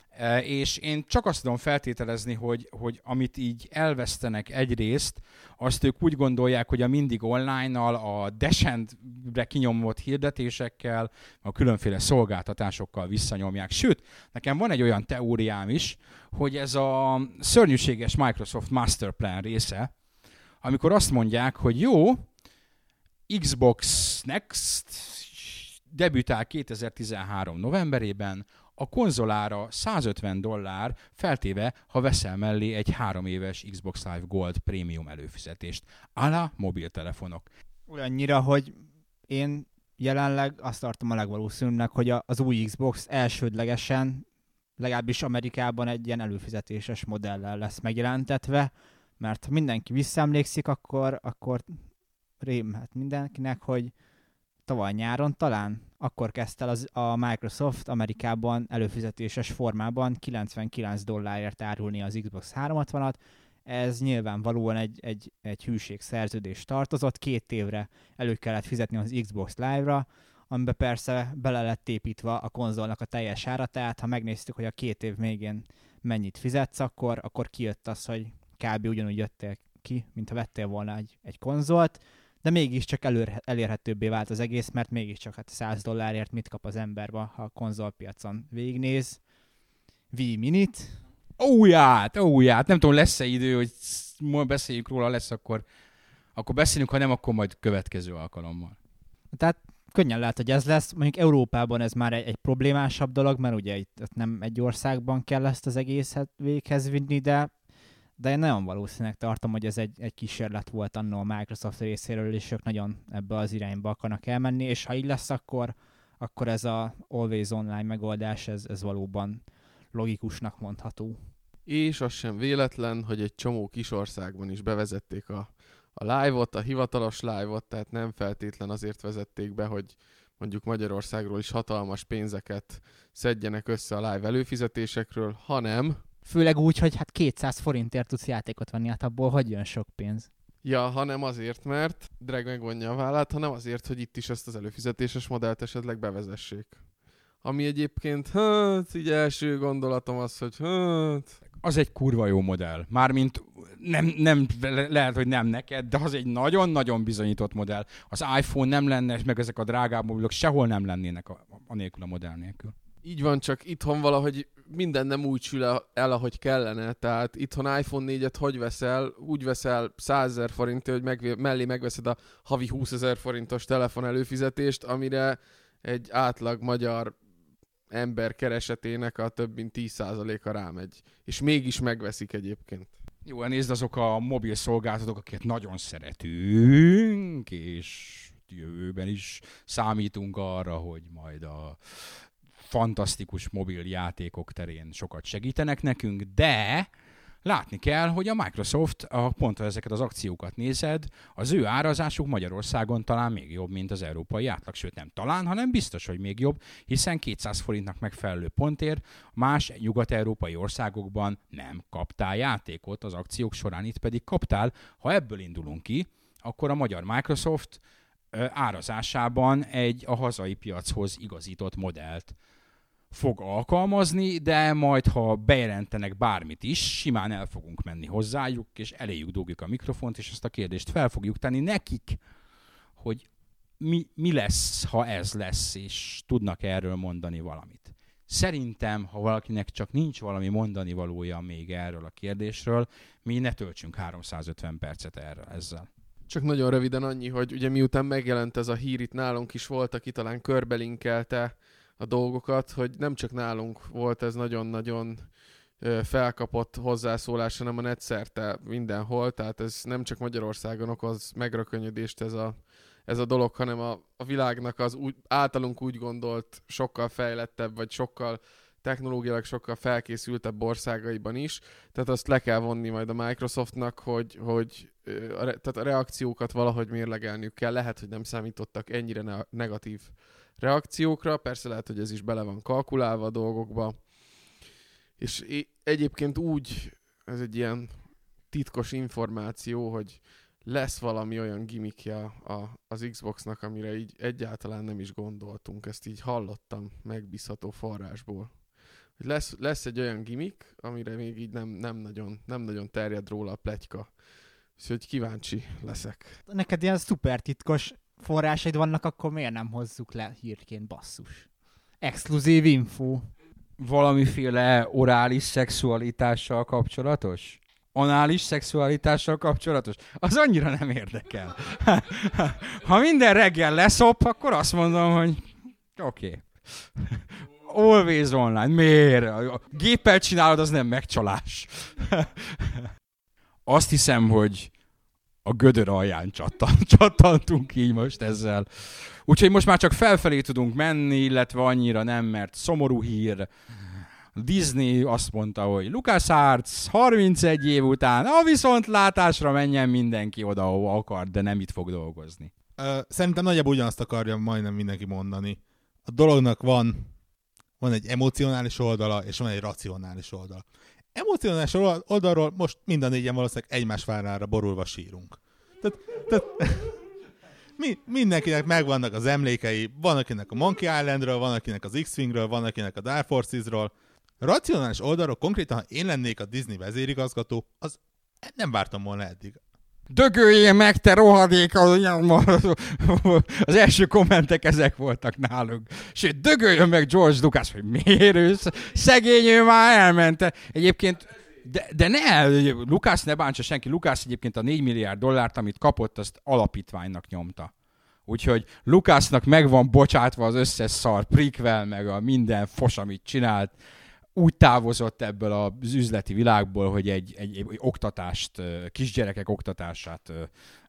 E, és én csak azt tudom feltételezni, hogy, hogy amit így elvesztenek egyrészt, azt ők úgy gondolják, hogy a mindig online-nal, a descendre kinyomott hirdetésekkel, a különféle szolgáltatásokkal visszanyomják. Sőt, nekem van egy olyan teóriám is, hogy ez a szörnyűséges Microsoft Master Plan része, amikor azt mondják, hogy jó, Xbox Next debütál 2013 novemberében, a konzolára 150 dollár, feltéve, ha veszel mellé egy három éves Xbox Live Gold prémium előfizetést. Ala mobiltelefonok. Olyannyira, hogy én jelenleg azt tartom a legvalószínűbbnek, hogy az új Xbox elsődlegesen, legalábbis Amerikában egy ilyen előfizetéses modellel lesz megjelentetve, mert ha mindenki visszaemlékszik, akkor, akkor rémhet mindenkinek, hogy tavaly nyáron talán, akkor kezdte az, a Microsoft Amerikában előfizetéses formában 99 dollárért árulni az Xbox 360-at, ez nyilvánvalóan egy, egy, egy hűségszerződés tartozott, két évre elő kellett fizetni az Xbox Live-ra, amiben persze bele lett építve a konzolnak a teljes ára, tehát ha megnéztük, hogy a két év végén mennyit fizetsz, akkor, akkor kijött az, hogy kb. ugyanúgy jöttél ki, mint ha vettél volna egy, egy konzolt, de mégiscsak előr, elérhetőbbé vált az egész, mert mégiscsak hát 100 dollárért mit kap az ember, ha a konzolpiacon végignéz. Wii Minit. Óját, óját, nem tudom, lesz-e idő, hogy ma beszéljük róla, lesz akkor, akkor beszélünk, ha nem, akkor majd következő alkalommal. Tehát könnyen lehet, hogy ez lesz. Mondjuk Európában ez már egy, egy problémásabb dolog, mert ugye itt nem egy országban kell ezt az egészet véghez vinni, de de én nagyon valószínűleg tartom, hogy ez egy, egy kísérlet volt annól a Microsoft részéről, és ők nagyon ebbe az irányba akarnak elmenni, és ha így lesz, akkor, akkor ez a Always Online megoldás, ez, ez valóban logikusnak mondható. És az sem véletlen, hogy egy csomó kis országban is bevezették a, a live-ot, a hivatalos live-ot, tehát nem feltétlen azért vezették be, hogy mondjuk Magyarországról is hatalmas pénzeket szedjenek össze a live előfizetésekről, hanem Főleg úgy, hogy hát 200 forintért tudsz játékot venni, hát abból hogy jön sok pénz? Ja, hanem azért, mert Drag megvonja a vállát, hanem azért, hogy itt is ezt az előfizetéses modellt esetleg bevezessék. Ami egyébként, hát, így első gondolatom az, hogy hát... Az egy kurva jó modell. Mármint nem, nem, lehet, hogy nem neked, de az egy nagyon-nagyon bizonyított modell. Az iPhone nem lenne, meg ezek a drágább mobilok sehol nem lennének a, a nélkül a modell nélkül. Így van, csak itthon valahogy minden nem úgy sül el, ahogy kellene. Tehát itthon iPhone 4-et hogy veszel? Úgy veszel 100 ezer forintért, hogy meg, mellé megveszed a havi 20 ezer forintos telefon előfizetést, amire egy átlag magyar ember keresetének a több mint 10%-a rámegy. És mégis megveszik egyébként. Jó, nézd azok a mobil szolgáltatók, akiket nagyon szeretünk, és jövőben is számítunk arra, hogy majd a fantasztikus mobil játékok terén sokat segítenek nekünk, de látni kell, hogy a Microsoft, a, pont ezeket az akciókat nézed, az ő árazásuk Magyarországon talán még jobb, mint az európai átlag, sőt nem talán, hanem biztos, hogy még jobb, hiszen 200 forintnak megfelelő pontért más nyugat-európai országokban nem kaptál játékot az akciók során, itt pedig kaptál. Ha ebből indulunk ki, akkor a magyar Microsoft árazásában egy a hazai piachoz igazított modellt fog alkalmazni, de majd ha bejelentenek bármit is, simán el fogunk menni hozzájuk, és eléjük dugjuk a mikrofont, és ezt a kérdést fel fogjuk tenni nekik, hogy mi, mi lesz, ha ez lesz, és tudnak erről mondani valamit. Szerintem, ha valakinek csak nincs valami mondani valója még erről a kérdésről, mi ne töltsünk 350 percet erre ezzel. Csak nagyon röviden annyi, hogy ugye miután megjelent ez a hír, itt nálunk is volt, aki talán körbelinkelte a dolgokat, hogy nem csak nálunk volt ez nagyon-nagyon felkapott hozzászólás, hanem a netszerte mindenhol, tehát ez nem csak Magyarországon okoz megrökönyödést ez a, ez a dolog, hanem a, a világnak az úgy, általunk úgy gondolt sokkal fejlettebb, vagy sokkal technológiailag sokkal felkészültebb országaiban is, tehát azt le kell vonni majd a Microsoftnak, hogy, hogy a, tehát a reakciókat valahogy mérlegelniük kell. Lehet, hogy nem számítottak ennyire ne- negatív reakciókra, persze lehet, hogy ez is bele van kalkulálva a dolgokba. És egyébként úgy, ez egy ilyen titkos információ, hogy lesz valami olyan gimmickje a, az Xboxnak, amire így egyáltalán nem is gondoltunk. Ezt így hallottam megbízható forrásból. Hogy lesz, lesz egy olyan gimmick, amire még így nem, nem, nagyon, nem nagyon terjed róla a pletyka. Úgyhogy kíváncsi leszek. Neked ilyen szuper titkos forrásaid vannak, akkor miért nem hozzuk le hírként basszus? Exkluzív info. Valamiféle orális szexualitással kapcsolatos? Anális szexualitással kapcsolatos? Az annyira nem érdekel. Ha minden reggel leszop, akkor azt mondom, hogy oké. Okay. Always online. Miért? A géppel csinálod, az nem megcsalás. Azt hiszem, hogy a gödör alján csattan, csattantunk így most ezzel. Úgyhogy most már csak felfelé tudunk menni, illetve annyira nem, mert szomorú hír. Disney azt mondta, hogy LucasArts 31 év után a viszontlátásra menjen mindenki oda, ahova akar, de nem itt fog dolgozni. Ö, Szerintem nagyjából ugyanazt akarja majdnem mindenki mondani. A dolognak van, van egy emocionális oldala, és van egy racionális oldala. Emocionális oldal- oldalról most mind a négyen valószínűleg egymás várára borulva sírunk. Tehát, tehát mi, mindenkinek megvannak az emlékei, van akinek a Monkey Islandről, van akinek az X-Wingről, van akinek a Dark Forces-ról. Racionális oldalról konkrétan, ha én lennék a Disney vezérigazgató, az nem vártam volna eddig. Dögöljél meg, te rohadék! Az első kommentek ezek voltak nálunk. Sőt, dögöljön meg George Lucas, hogy miért ő sz- szegény, ő már elment. Egyébként de, de ne, Lukász ne bántsa senki. Lukász egyébként a 4 milliárd dollárt, amit kapott, azt alapítványnak nyomta. Úgyhogy Lukásznak meg van bocsátva az összes szar, prequel, meg a minden fos, amit csinált. Úgy távozott ebből az üzleti világból, hogy egy, egy, egy oktatást, kisgyerekek oktatását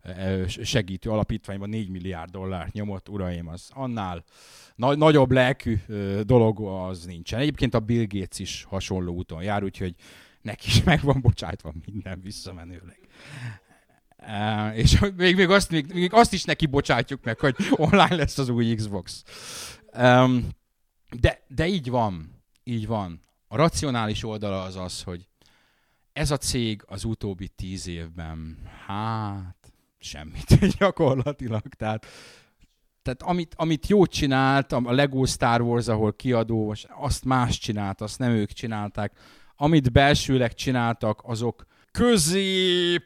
ö, segítő alapítványban 4 milliárd dollárt nyomott, uraim, az annál na- nagyobb lelkű dolog az nincsen. Egyébként a Bill Gates is hasonló úton jár, úgyhogy neki is meg van bocsájtva minden visszamenőleg. Uh, és még, még, azt, még, még azt is neki bocsátjuk meg, hogy online lesz az új Xbox. Um, de, de így van, így van. A racionális oldala az az, hogy ez a cég az utóbbi tíz évben, hát semmit gyakorlatilag. Tehát, tehát amit, amit jót csinált, a Lego Star Wars, ahol kiadó, azt más csinált, azt nem ők csinálták. Amit belsőleg csináltak, azok középszerű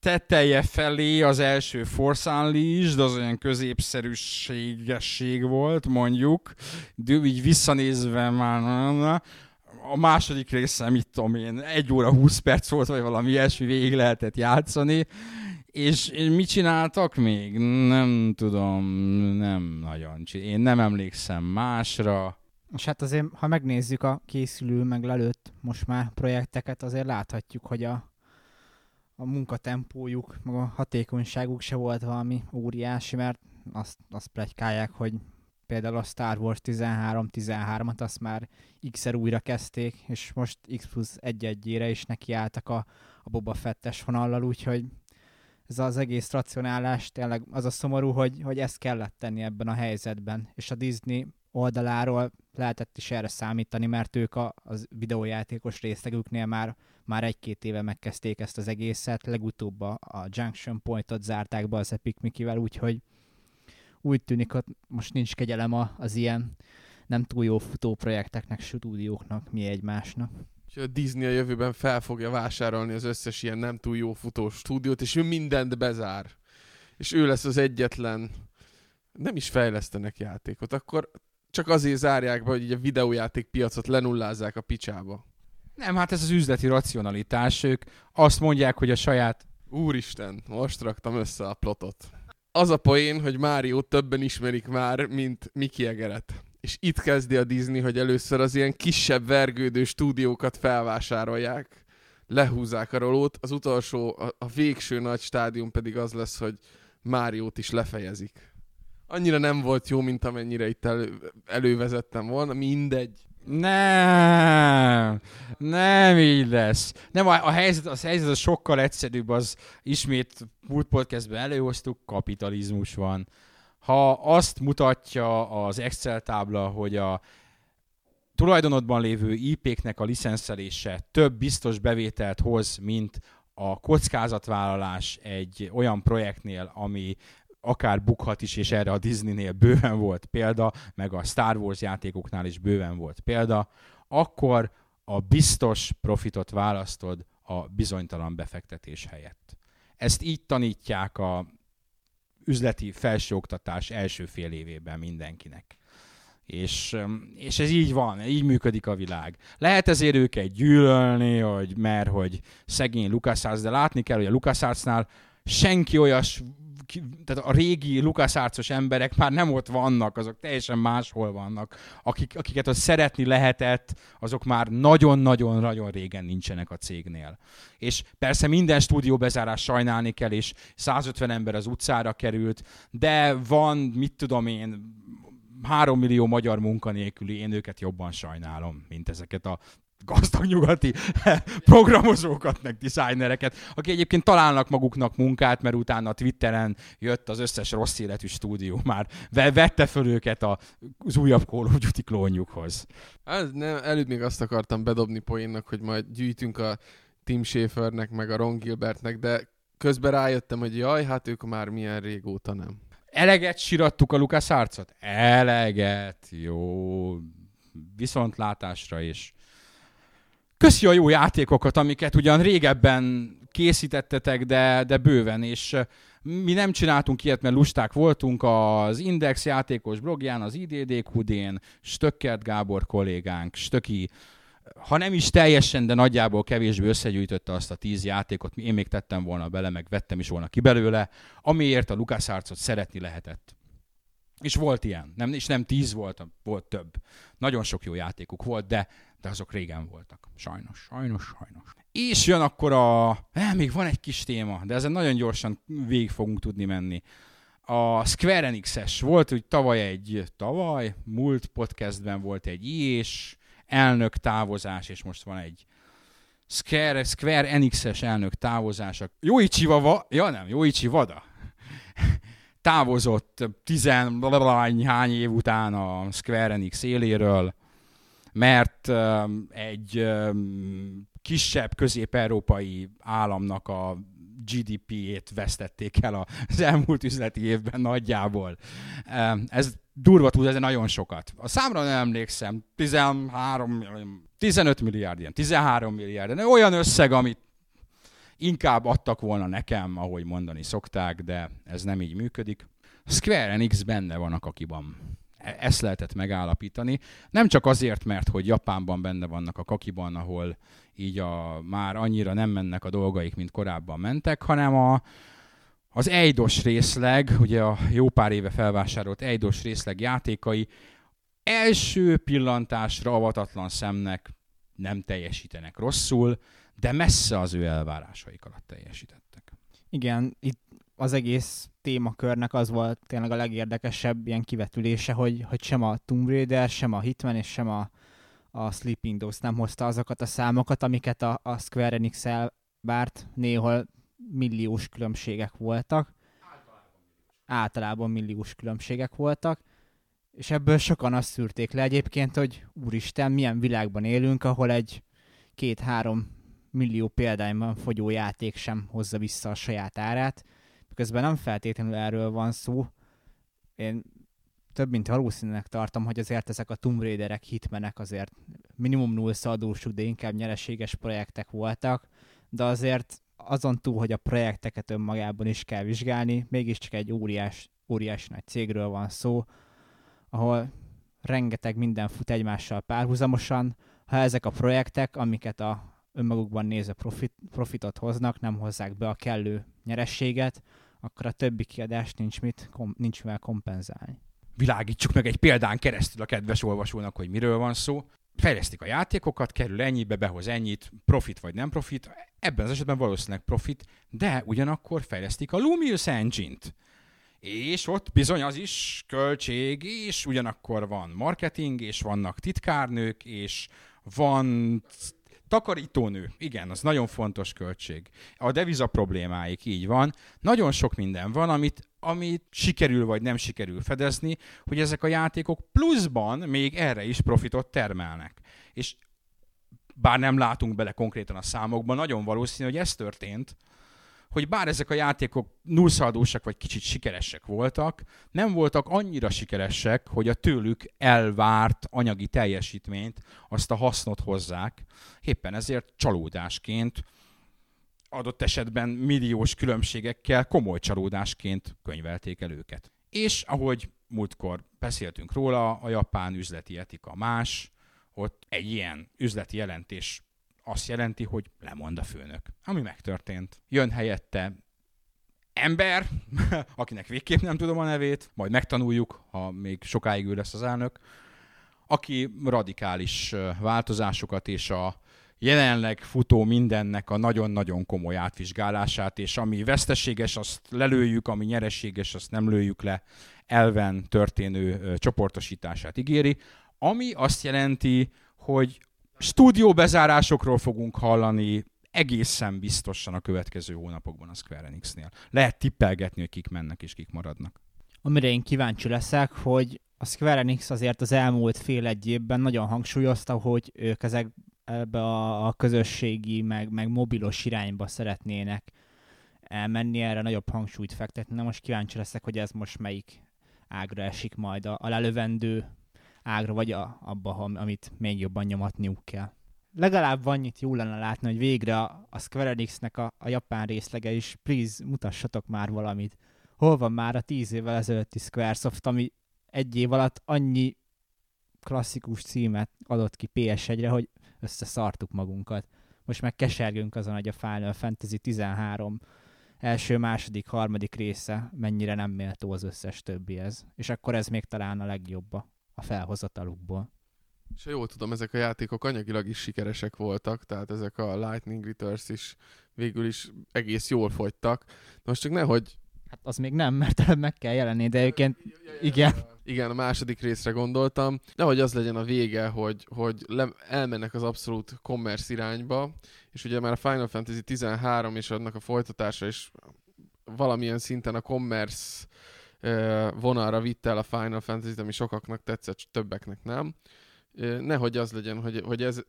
teteje felé az első Force Unleashed, az olyan középszerűségesség volt, mondjuk. De így visszanézve már a második része, mit tudom én, egy óra 20 perc volt, vagy valami ilyesmi, végig lehetett játszani. És, mit csináltak még? Nem tudom, nem nagyon. Én nem emlékszem másra. És hát azért, ha megnézzük a készülő, meg lelőtt most már projekteket, azért láthatjuk, hogy a, a munkatempójuk, meg a hatékonyságuk se volt valami óriási, mert azt, azt plegykálják, hogy például a Star Wars 13-13-at azt már x-szer újra kezdték, és most X plusz egy-egyére is nekiálltak a, a Boba Fettes vonallal, úgyhogy ez az egész racionálás tényleg az a szomorú, hogy, hogy ezt kellett tenni ebben a helyzetben, és a Disney oldaláról lehetett is erre számítani, mert ők a, az videójátékos részlegüknél már, már egy-két éve megkezdték ezt az egészet, legutóbb a, Junction Point-ot zárták be az Epic Mickey-vel, úgyhogy úgy tűnik, hogy most nincs kegyelem az ilyen nem túl jó futó projekteknek, stúdióknak, mi egymásnak. És a Disney a jövőben fel fogja vásárolni az összes ilyen nem túl jó futó stúdiót, és ő mindent bezár. És ő lesz az egyetlen, nem is fejlesztenek játékot, akkor csak azért zárják be, hogy a videójáték piacot lenullázzák a picsába. Nem, hát ez az üzleti racionalitás. Ők azt mondják, hogy a saját Úristen, most raktam össze a plotot. Az a poén, hogy Mário többen ismerik már, mint Mickey Egeret. És itt kezdi a Disney, hogy először az ilyen kisebb vergődő stúdiókat felvásárolják, lehúzzák a rolót, az utolsó, a, a végső nagy stádium pedig az lesz, hogy Máriót is lefejezik. Annyira nem volt jó, mint amennyire itt elő, elővezettem volna, mindegy. Nem, nem így lesz. Nem, a, a helyzet, az helyzet az sokkal egyszerűbb, az ismét múlt podcastben előhoztuk, kapitalizmus van. Ha azt mutatja az Excel tábla, hogy a tulajdonodban lévő IP-knek a licenszelése több biztos bevételt hoz, mint a kockázatvállalás egy olyan projektnél, ami akár bukhat is, és erre a Disneynél bőven volt példa, meg a Star Wars játékoknál is bőven volt példa, akkor a biztos profitot választod a bizonytalan befektetés helyett. Ezt így tanítják a üzleti felsőoktatás első fél évében mindenkinek. És, és ez így van, így működik a világ. Lehet ezért őket gyűlölni, hogy mert hogy szegény LucasArts, de látni kell, hogy a LucasArtsnál senki olyas tehát a régi LucasArts-os emberek már nem ott vannak, azok teljesen máshol vannak. Akik, akiket az szeretni lehetett, azok már nagyon-nagyon-nagyon régen nincsenek a cégnél. És persze minden stúdió bezárás sajnálni kell, és 150 ember az utcára került, de van, mit tudom én, három millió magyar munkanélküli, én őket jobban sajnálom, mint ezeket a gazdag nyugati programozókat, meg designereket, akik egyébként találnak maguknak munkát, mert utána Twitteren jött az összes rossz életű stúdió már. Vette föl őket az újabb Call of Duty klónjukhoz. Ez nem, előtt még azt akartam bedobni poénnak, hogy majd gyűjtünk a Tim Schafernek, meg a Ron Gilbertnek, de közben rájöttem, hogy jaj, hát ők már milyen régóta nem. Eleget sirattuk a Lukas arcot? Eleget, jó. Viszontlátásra is. Köszi a jó játékokat, amiket ugyan régebben készítettetek, de, de bőven, és mi nem csináltunk ilyet, mert lusták voltunk az Index játékos blogján, az IDDQD-n, Stökkert Gábor kollégánk, Stöki, ha nem is teljesen, de nagyjából kevésbé összegyűjtötte azt a tíz játékot, én még tettem volna bele, meg vettem is volna ki belőle, amiért a LucasArts-ot szeretni lehetett. És volt ilyen, nem, és nem tíz volt, volt több. Nagyon sok jó játékuk volt, de, de azok régen voltak. Sajnos, sajnos, sajnos. És jön akkor a... Eh, még van egy kis téma, de ezen nagyon gyorsan végig fogunk tudni menni. A Square Enix-es volt, hogy tavaly egy, tavaly, múlt podcastben volt egy és elnök távozás, és most van egy Square, Square Enix-es elnök távozása. Jóichi Vava, ja nem, Jóichi Vada távozott tizenhány év után a Square Enix éléről, mert um, egy um, kisebb közép-európai államnak a GDP-ét vesztették el az elmúlt üzleti évben nagyjából. Um, ez durva tud, ez nagyon sokat. A számra nem emlékszem, 13, 15 milliárd, ilyen 13 milliárd, olyan összeg, amit inkább adtak volna nekem, ahogy mondani szokták, de ez nem így működik. Square Enix benne van a kakiban. E- ezt lehetett megállapítani. Nem csak azért, mert hogy Japánban benne vannak a kakiban, ahol így a, már annyira nem mennek a dolgaik, mint korábban mentek, hanem a, az Eidos részleg, ugye a jó pár éve felvásárolt Eidos részleg játékai első pillantásra avatatlan szemnek nem teljesítenek rosszul, de messze az ő elvárásaik alatt teljesítettek. Igen, itt az egész témakörnek az volt tényleg a legérdekesebb ilyen kivetülése, hogy, hogy sem a Tomb Raider, sem a Hitman és sem a, a Sleeping Dogs nem hozta azokat a számokat, amiket a, a Square enix várt, néhol milliós különbségek voltak. Általában milliós különbségek voltak. És ebből sokan azt szűrték le egyébként, hogy úristen, milyen világban élünk, ahol egy két-három millió példányban fogyó játék sem hozza vissza a saját árát. Közben nem feltétlenül erről van szó. Én több mint valószínűleg tartom, hogy azért ezek a Tomb Raiderek, hitmenek azért minimum null adósuk, de inkább nyereséges projektek voltak, de azért azon túl, hogy a projekteket önmagában is kell vizsgálni, mégiscsak egy óriás, óriás nagy cégről van szó, ahol rengeteg minden fut egymással párhuzamosan. Ha ezek a projektek, amiket a önmagukban nézve profit, profitot hoznak, nem hozzák be a kellő nyerességet, akkor a többi kiadást nincs, mit, kom, nincs mivel kompenzálni. világítsuk meg egy példán keresztül a kedves olvasónak, hogy miről van szó. Fejlesztik a játékokat, kerül ennyibe, behoz ennyit, profit vagy nem profit. Ebben az esetben valószínűleg profit, de ugyanakkor fejlesztik a Lumius Engine-t. És ott bizony az is költség, és ugyanakkor van marketing, és vannak titkárnők, és van Takarítónő, igen, az nagyon fontos költség. A deviza problémáik, így van. Nagyon sok minden van, amit, amit sikerül vagy nem sikerül fedezni, hogy ezek a játékok pluszban még erre is profitot termelnek. És bár nem látunk bele konkrétan a számokban, nagyon valószínű, hogy ez történt, hogy bár ezek a játékok nullszaldósak vagy kicsit sikeresek voltak, nem voltak annyira sikeresek, hogy a tőlük elvárt anyagi teljesítményt, azt a hasznot hozzák. Éppen ezért csalódásként adott esetben milliós különbségekkel komoly csalódásként könyvelték el őket. És ahogy múltkor beszéltünk róla, a japán üzleti etika más, ott egy ilyen üzleti jelentés azt jelenti, hogy lemond a főnök. Ami megtörtént. Jön helyette ember, akinek végképp nem tudom a nevét, majd megtanuljuk, ha még sokáig ő lesz az elnök, aki radikális változásokat és a jelenleg futó mindennek a nagyon-nagyon komoly átvizsgálását, és ami veszteséges, azt lelőjük, ami nyereséges, azt nem lőjük le, elven történő csoportosítását ígéri, ami azt jelenti, hogy stúdióbezárásokról fogunk hallani egészen biztosan a következő hónapokban a Square Enix-nél. Lehet tippelgetni, hogy kik mennek és kik maradnak. Amire én kíváncsi leszek, hogy a Square Enix azért az elmúlt fél egy évben nagyon hangsúlyozta, hogy ők ezek ebbe a, a közösségi, meg, meg mobilos irányba szeretnének elmenni, erre nagyobb hangsúlyt fektetni. Na most kíváncsi leszek, hogy ez most melyik ágra esik majd a, a lelövendő ágra, vagy a, abba, amit még jobban nyomatniuk kell. Legalább annyit jó lenne látni, hogy végre a, a Square Enix-nek a, a japán részlege is, please, mutassatok már valamit. Hol van már a tíz évvel ezelőtti Squaresoft, ami egy év alatt annyi klasszikus címet adott ki PS1-re, hogy összeszartuk magunkat. Most meg kesergünk azon, hogy a Final Fantasy 13 első, második, harmadik része mennyire nem méltó az összes többihez. És akkor ez még talán a legjobb a felhozatalukból. És ha jól tudom, ezek a játékok anyagilag is sikeresek voltak, tehát ezek a Lightning Returns is végül is egész jól fogytak. Most csak nehogy... Hát az még nem, mert meg kell jelenni, de egyébként igen. Igen, a második részre gondoltam. Nehogy az legyen a vége, hogy, hogy le, elmennek az abszolút commerce irányba, és ugye már a Final Fantasy 13 és annak a folytatása is valamilyen szinten a commerce vonalra vitte el a Final Fantasy-t, ami sokaknak tetszett, többeknek nem. Nehogy az legyen, hogy, hogy ez,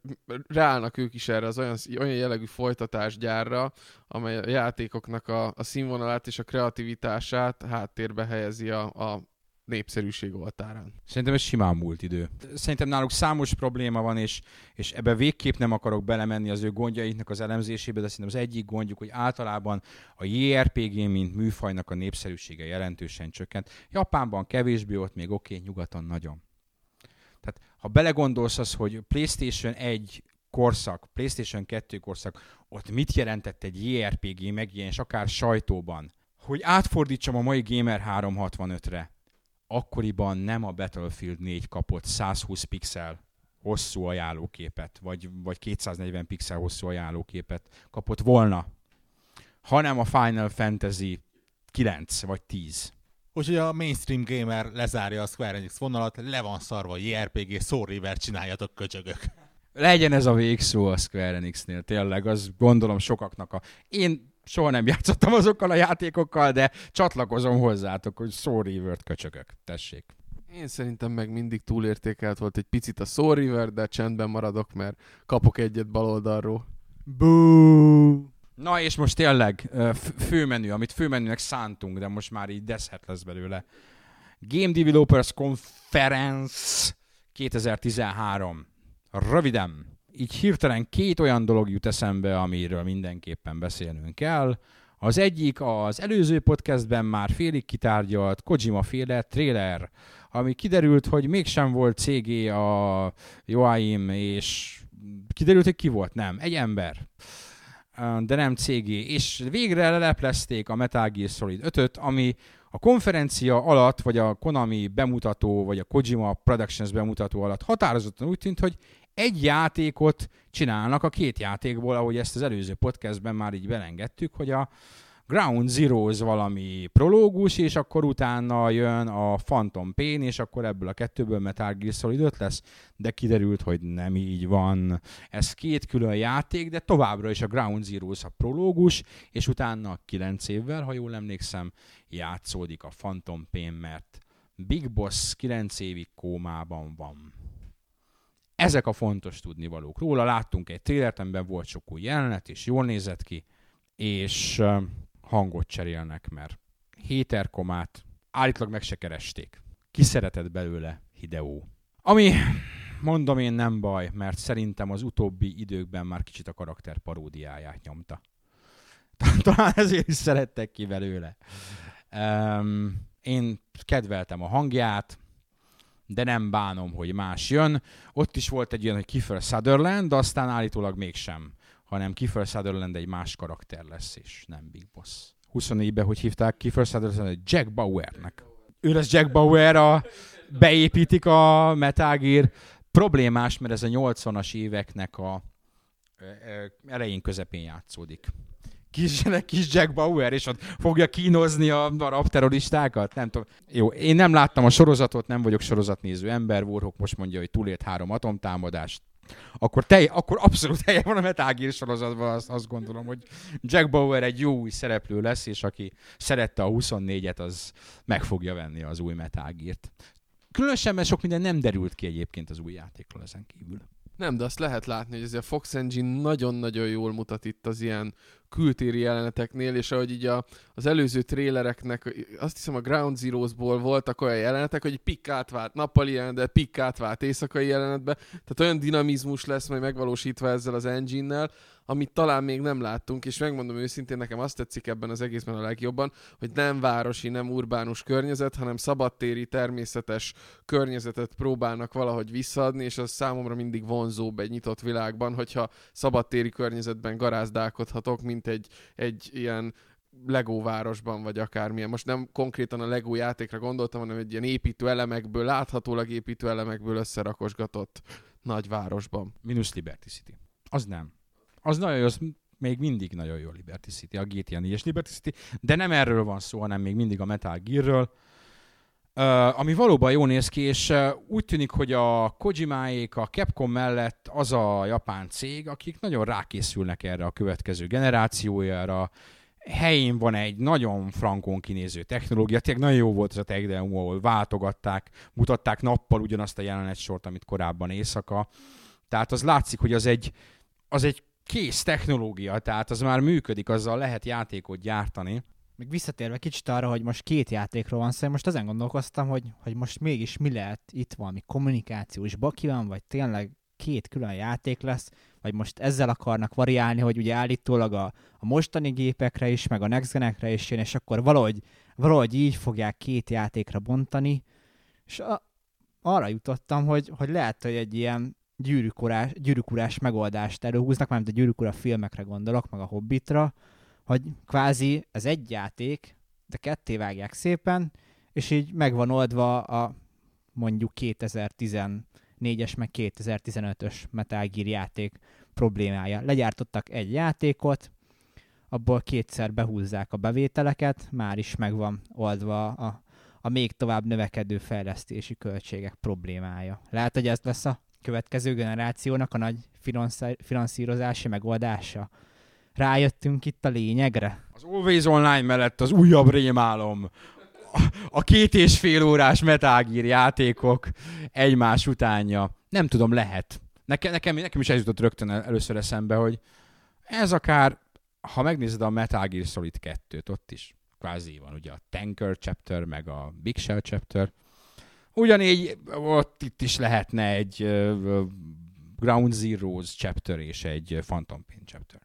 ráállnak ők is erre az olyan, olyan jellegű folytatásgyárra, amely a játékoknak a, a színvonalát és a kreativitását háttérbe helyezi a, a népszerűség oltárán. Szerintem ez simán múlt idő. Szerintem náluk számos probléma van, és, és ebbe végképp nem akarok belemenni az ő gondjaiknak az elemzésébe, de szerintem az egyik gondjuk, hogy általában a JRPG, mint műfajnak a népszerűsége jelentősen csökkent. Japánban kevésbé, ott még oké, okay, nyugaton nagyon. Tehát ha belegondolsz az, hogy PlayStation 1 korszak, PlayStation 2 korszak, ott mit jelentett egy JRPG megjelenés, akár sajtóban, hogy átfordítsam a mai Gamer 365-re, akkoriban nem a Battlefield 4 kapott 120 pixel hosszú ajánlóképet, vagy, vagy 240 pixel hosszú ajánlóképet kapott volna, hanem a Final Fantasy 9 vagy 10. Úgyhogy a mainstream gamer lezárja a Square Enix vonalat, le van szarva a JRPG, Soul River csináljatok köcsögök. Legyen ez a végszó a Square Enix-nél, tényleg, az gondolom sokaknak a... Én soha nem játszottam azokkal a játékokkal, de csatlakozom hozzátok, hogy Soul River-t köcsögök. Tessék. Én szerintem meg mindig túlértékelt volt egy picit a Soul River, de csendben maradok, mert kapok egyet baloldalról. Bú! Na és most tényleg főmenü, amit főmenünek szántunk, de most már így deszhet lesz belőle. Game Developers Conference 2013. Röviden így hirtelen két olyan dolog jut eszembe, amiről mindenképpen beszélnünk kell. Az egyik az előző podcastben már félig kitárgyalt Kojima féle trailer, ami kiderült, hogy mégsem volt CG a Joaim, és kiderült, hogy ki volt, nem, egy ember de nem CG, és végre leleplezték a Metal Gear Solid 5-öt, ami A konferencia alatt, vagy a Konami bemutató, vagy a Kojima Productions bemutató alatt határozottan úgy tűnt, hogy egy játékot csinálnak a két játékból, ahogy ezt az előző podcastben már így belengedtük, hogy a Ground Zeroes valami prológus, és akkor utána jön a Phantom Pain, és akkor ebből a kettőből Metal Gear Solid 5 lesz, de kiderült, hogy nem így van. Ez két külön játék, de továbbra is a Ground Zeroes a prológus, és utána 9 évvel, ha jól emlékszem, játszódik a Phantom Pain, mert Big Boss 9 évig kómában van. Ezek a fontos tudnivalók. Róla láttunk egy trailert, amiben volt sok új jelenet, és jól nézett ki, és hangot cserélnek, mert héterkomát állítólag meg se keresték. Ki szeretett belőle Hideo. Ami mondom én nem baj, mert szerintem az utóbbi időkben már kicsit a karakter paródiáját nyomta. Talán ezért is szerettek ki belőle. Um, én kedveltem a hangját, de nem bánom, hogy más jön. Ott is volt egy olyan, hogy Kiefer Sutherland, aztán állítólag mégsem hanem Kiefer Sutherland egy más karakter lesz, és nem Big Boss. 24-ben hogy hívták Kiefer Sutherland? Jack Bauernek. Ő lesz Jack Bauer, a, beépítik a Metal Gear. Problémás, mert ez a 80-as éveknek a elején közepén játszódik. Kis, kis Jack Bauer, és ott fogja kínozni a, a rapterroristákat? Nem tudom. Jó, én nem láttam a sorozatot, nem vagyok sorozatnéző ember. Warhawk most mondja, hogy túlélt három atomtámadást akkor, te, akkor abszolút helye van a Metal Gear sorozatban, azt, azt gondolom, hogy Jack Bauer egy jó új szereplő lesz, és aki szerette a 24-et, az meg fogja venni az új Metal Gear-t. Különösen, mert sok minden nem derült ki egyébként az új játékról ezen kívül. Nem, de azt lehet látni, hogy ez a Fox Engine nagyon-nagyon jól mutat itt az ilyen kültéri jeleneteknél, és ahogy így a, az előző trélereknek, azt hiszem a Ground Zeroes-ból voltak olyan jelenetek, hogy pikk átvált nappali jelenet, de pikk átvált éjszakai jelenetbe, tehát olyan dinamizmus lesz majd megvalósítva ezzel az engine-nel, amit talán még nem láttunk, és megmondom őszintén, nekem azt tetszik ebben az egészben a legjobban, hogy nem városi, nem urbánus környezet, hanem szabadtéri, természetes környezetet próbálnak valahogy visszaadni, és az számomra mindig vonzóbb egy nyitott világban, hogyha szabadtéri környezetben garázdálkodhatok, mint egy, egy ilyen Lego városban, vagy akármilyen. Most nem konkrétan a Lego játékra gondoltam, hanem egy ilyen építő elemekből, láthatólag építő elemekből összerakosgatott nagyvárosban. Minus Liberty City. Az nem az nagyon jó, az még mindig nagyon jó Liberty City, a GTA 4-es Liberty City, de nem erről van szó, hanem még mindig a Metal Gear-ről, uh, ami valóban jó néz ki, és uh, úgy tűnik, hogy a Kojimáék a Capcom mellett az a japán cég, akik nagyon rákészülnek erre a következő generációjára, helyén van egy nagyon frankon kinéző technológia, tényleg nagyon jó volt ez a tech demo, ahol váltogatták, mutatták nappal ugyanazt a jelenet sort, amit korábban éjszaka. Tehát az látszik, hogy az egy, az egy kész technológia, tehát az már működik, azzal lehet játékot gyártani. Még visszatérve kicsit arra, hogy most két játékról van szó, most ezen gondolkoztam, hogy, hogy most mégis mi lehet itt valami kommunikációs baki van, vagy tényleg két külön játék lesz, vagy most ezzel akarnak variálni, hogy ugye állítólag a, a mostani gépekre is, meg a next is jön, és akkor valahogy, valahogy így fogják két játékra bontani, és a, arra jutottam, hogy, hogy lehet, hogy egy ilyen gyűrűkurás, gyűrűkurás megoldást előhúznak, mármint a gyűrűkura filmekre gondolok, meg a Hobbitra, hogy kvázi ez egy játék, de ketté vágják szépen, és így megvan oldva a mondjuk 2014-es meg 2015-ös Metal Gear játék problémája. Legyártottak egy játékot, abból kétszer behúzzák a bevételeket, már is megvan oldva a, a még tovább növekedő fejlesztési költségek problémája. Lehet, hogy ez lesz a következő generációnak a nagy finanszírozási megoldása. Rájöttünk itt a lényegre. Az Always Online mellett az újabb rémálom. A két és fél órás Metal Gear játékok egymás utánja. Nem tudom, lehet. Nekem, nekem, nekem is ez jutott rögtön először eszembe, hogy ez akár, ha megnézed a Metal Gear Solid 2-t, ott is kvázi van ugye a Tanker chapter, meg a Big Shell chapter, Ugyanígy ott itt is lehetne egy uh, Ground Zeroes chapter és egy Phantom Pain chapter.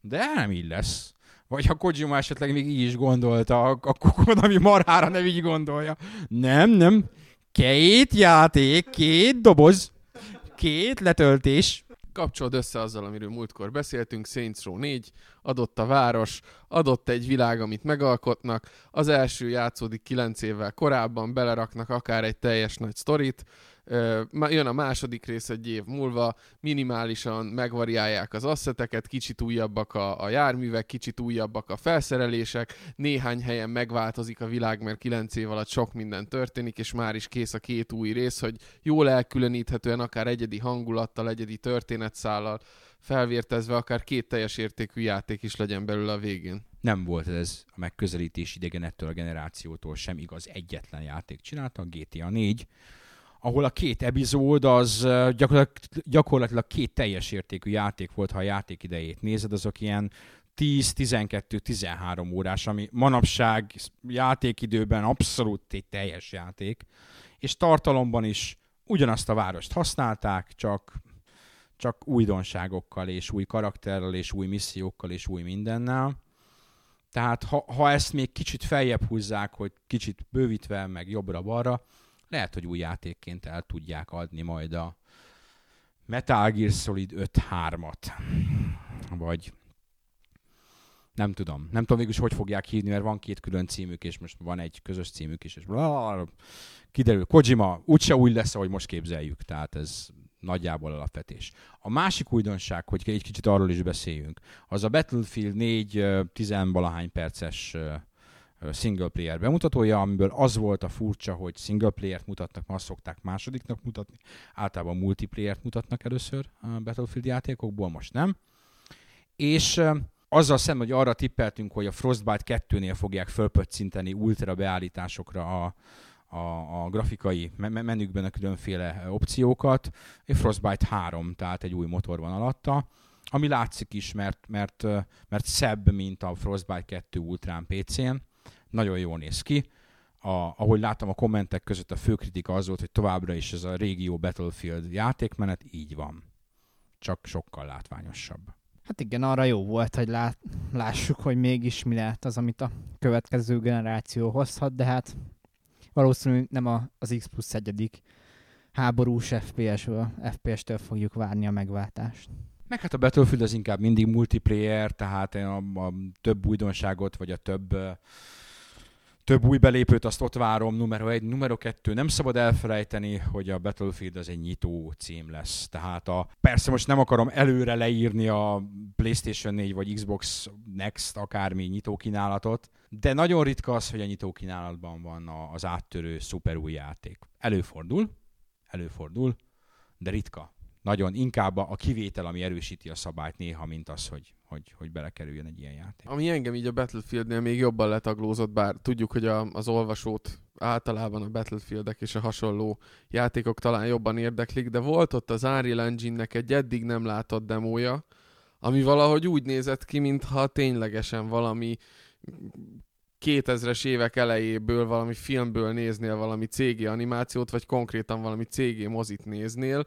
De nem így lesz. Vagy ha Kojima esetleg még így is gondolta, akkor ami marhára nem így gondolja. Nem, nem. Két játék, két doboz, két letöltés. Kapcsolod össze azzal, amiről múltkor beszéltünk, Saints Row 4, adott a város, adott egy világ, amit megalkotnak, az első játszódik 9 évvel korábban, beleraknak akár egy teljes nagy sztorit, jön a második rész egy év múlva, minimálisan megvariálják az asszeteket, kicsit újabbak a, a járművek, kicsit újabbak a felszerelések, néhány helyen megváltozik a világ, mert kilenc év alatt sok minden történik, és már is kész a két új rész, hogy jól elkülöníthetően, akár egyedi hangulattal, egyedi történetszállal felvértezve, akár két teljes értékű játék is legyen belőle a végén. Nem volt ez a megközelítés idegen ettől a generációtól sem igaz, egyetlen játék csinálta, a GTA 4, ahol a két epizód az gyakorlatilag, gyakorlatilag két teljes értékű játék volt, ha a játék idejét nézed, azok ilyen 10-12-13 órás, ami manapság játékidőben abszolút egy teljes játék, és tartalomban is ugyanazt a várost használták, csak, csak újdonságokkal, és új karakterrel, és új missziókkal, és új mindennel. Tehát ha, ha ezt még kicsit feljebb húzzák, hogy kicsit bővítve, meg jobbra-balra, lehet, hogy új játékként el tudják adni majd a Metal Gear Solid 5-3-at. Vagy nem tudom. Nem tudom végül hogy fogják hívni, mert van két külön címük, és most van egy közös címük is, és blá, kiderül. Kojima úgyse úgy lesz, ahogy most képzeljük. Tehát ez nagyjából alapvetés. A másik újdonság, hogy egy kicsit arról is beszéljünk, az a Battlefield 4 10-valahány perces single player bemutatója, amiből az volt a furcsa, hogy single player-t mutatnak, ma azt szokták másodiknak mutatni. Általában multiplayer-t mutatnak először a Battlefield játékokból, most nem. És azzal szemben, hogy arra tippeltünk, hogy a Frostbite 2-nél fogják fölpöccinteni ultra beállításokra a, a, a grafikai menükben a különféle opciókat. Egy Frostbite 3, tehát egy új motor van alatta, ami látszik is, mert, mert, mert szebb, mint a Frostbite 2 Ultrán PC-n nagyon jól néz ki. A, ahogy láttam a kommentek között a fő kritika az volt, hogy továbbra is ez a régió Battlefield játékmenet így van. Csak sokkal látványosabb. Hát igen, arra jó volt, hogy lát, lássuk, hogy mégis mi lehet az, amit a következő generáció hozhat, de hát valószínűleg nem a, az X plusz egyedik háborús FPS-től, FPS-től fogjuk várni a megváltást. Meg hát a Battlefield az inkább mindig multiplayer, tehát a, a több újdonságot, vagy a több több új belépőt, azt ott várom, numero egy, numero kettő. Nem szabad elfelejteni, hogy a Battlefield az egy nyitó cím lesz. Tehát a, persze most nem akarom előre leírni a PlayStation 4 vagy Xbox Next akármi nyitó kínálatot, de nagyon ritka az, hogy a nyitó kínálatban van az áttörő szuper új játék. Előfordul, előfordul, de ritka nagyon inkább a kivétel, ami erősíti a szabályt néha, mint az, hogy, hogy, hogy belekerüljön egy ilyen játék. Ami engem így a Battlefieldnél még jobban letaglózott, bár tudjuk, hogy a, az olvasót általában a Battlefieldek és a hasonló játékok talán jobban érdeklik, de volt ott az Unreal Engine-nek egy eddig nem látott demója, ami valahogy úgy nézett ki, mintha ténylegesen valami 2000-es évek elejéből valami filmből néznél valami CG animációt, vagy konkrétan valami CG mozit néznél,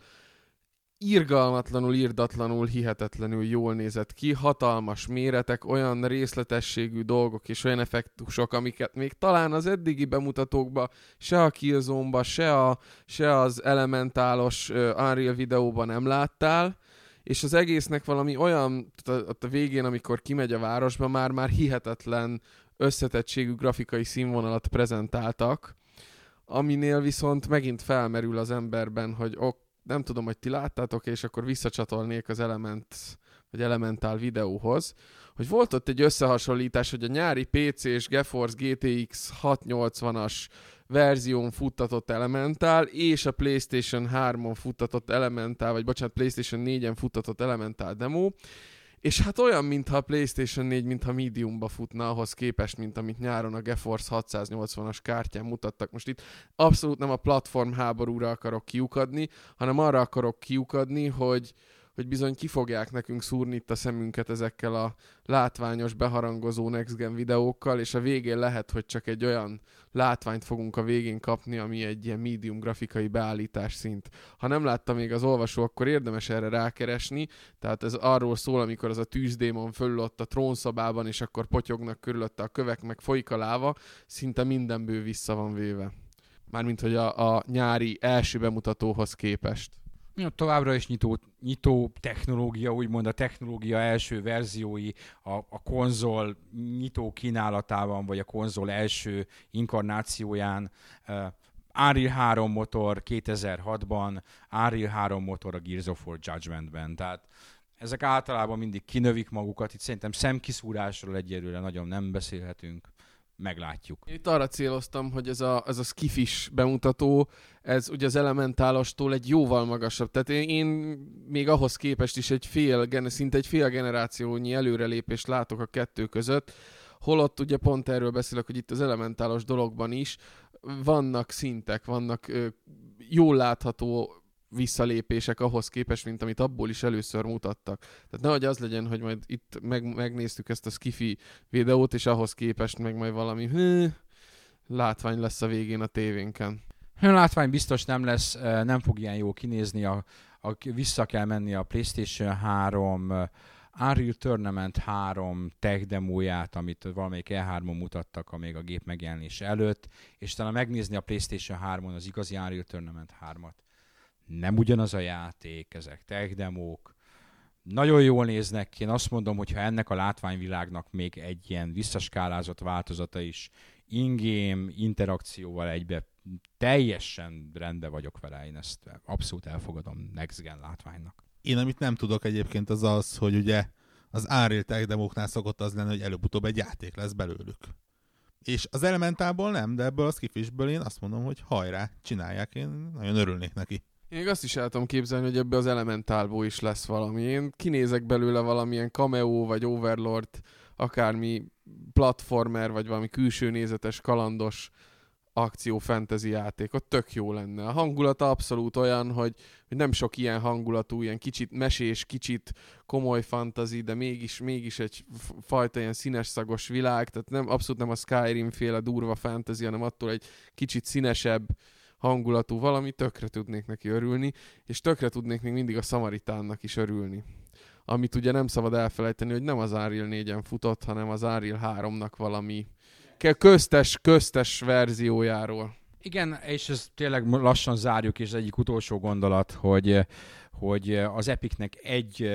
irgalmatlanul, irdatlanul, hihetetlenül jól nézett ki, hatalmas méretek, olyan részletességű dolgok és olyan effektusok, amiket még talán az eddigi bemutatókba, se a killzone se, a, se az elementálos uh, Unreal videóban nem láttál, és az egésznek valami olyan, ott a végén, amikor kimegy a városba, már már hihetetlen összetettségű grafikai színvonalat prezentáltak, aminél viszont megint felmerül az emberben, hogy ok, nem tudom, hogy ti láttátok, és akkor visszacsatolnék az Element vagy Elemental videóhoz, hogy volt ott egy összehasonlítás, hogy a nyári PC és GeForce GTX 680-as verzión futtatott Elemental, és a PlayStation 3-on futtatott Elemental, vagy bocsánat, PlayStation 4-en futtatott Elemental demo, és hát olyan, mintha a PlayStation 4, mintha mediumba futna ahhoz képest, mint amit nyáron a GeForce 680-as kártyán mutattak. Most itt abszolút nem a platform háborúra akarok kiukadni, hanem arra akarok kiukadni, hogy, hogy bizony ki fogják nekünk szúrni itt a szemünket ezekkel a látványos, beharangozó Next Gen videókkal, és a végén lehet, hogy csak egy olyan látványt fogunk a végén kapni, ami egy ilyen medium grafikai beállítás szint. Ha nem látta még az olvasó, akkor érdemes erre rákeresni, tehát ez arról szól, amikor az a tűzdémon fölül ott a trónszobában, és akkor potyognak körülötte a kövek, meg folyik a láva, szinte mindenből vissza van véve. Mármint, hogy a, a nyári első bemutatóhoz képest. Ja, továbbra is nyitó, nyitó technológia, úgymond a technológia első verziói a, a konzol nyitó kínálatában, vagy a konzol első inkarnációján. Uh, Unreal 3 motor 2006-ban, Unreal 3 motor a Gears of War Judgment-ben. Tehát ezek általában mindig kinövik magukat, itt szerintem szemkiszúrásról egyelőre nagyon nem beszélhetünk meglátjuk. Itt arra céloztam, hogy ez a, ez a skifis bemutató, ez ugye az elementálostól egy jóval magasabb. Tehát én, én még ahhoz képest is egy fél, szinte egy fél generációnyi előrelépést látok a kettő között, holott ugye pont erről beszélek, hogy itt az elementálos dologban is vannak szintek, vannak ö, jól látható visszalépések ahhoz képest, mint amit abból is először mutattak. Tehát nehogy az legyen, hogy majd itt meg, megnéztük ezt a skifi videót, és ahhoz képest meg majd valami hű, látvány lesz a végén a tévénken. A látvány biztos nem lesz, nem fog ilyen jó kinézni, a, a, vissza kell menni a PlayStation 3 Unreal Tournament 3 tech demóját, amit valamelyik E3-on mutattak, amíg a gép megjelenése előtt, és talán megnézni a PlayStation 3-on az igazi Unreal Tournament 3-at nem ugyanaz a játék, ezek tech demók, nagyon jól néznek ki. Én azt mondom, hogy ha ennek a látványvilágnak még egy ilyen visszaskálázott változata is ingame interakcióval egybe teljesen rendben vagyok vele, én ezt abszolút elfogadom Next Gen látványnak. Én amit nem tudok egyébként az az, hogy ugye az Unreal Tech demóknál szokott az lenni, hogy előbb-utóbb egy játék lesz belőlük. És az elementából nem, de ebből a skifisből én azt mondom, hogy hajrá, csinálják, én nagyon örülnék neki. Én még azt is el tudom képzelni, hogy ebbe az elementálból is lesz valami. Én kinézek belőle valamilyen cameo, vagy overlord, akármi platformer, vagy valami külső nézetes, kalandos akció fantasy játék, ott tök jó lenne. A hangulata abszolút olyan, hogy, hogy nem sok ilyen hangulatú, ilyen kicsit mesés, kicsit komoly fantasy, de mégis, mégis egy fajta ilyen színes szagos világ, tehát nem, abszolút nem a Skyrim féle durva fantasy, hanem attól egy kicsit színesebb, hangulatú valami, tökre tudnék neki örülni, és tökre tudnék még mindig a Samaritánnak is örülni. Amit ugye nem szabad elfelejteni, hogy nem az Ariel 4-en futott, hanem az Ariel 3-nak valami köztes, köztes verziójáról. Igen, és ez tényleg lassan zárjuk, és egyik utolsó gondolat, hogy, hogy az Epicnek egy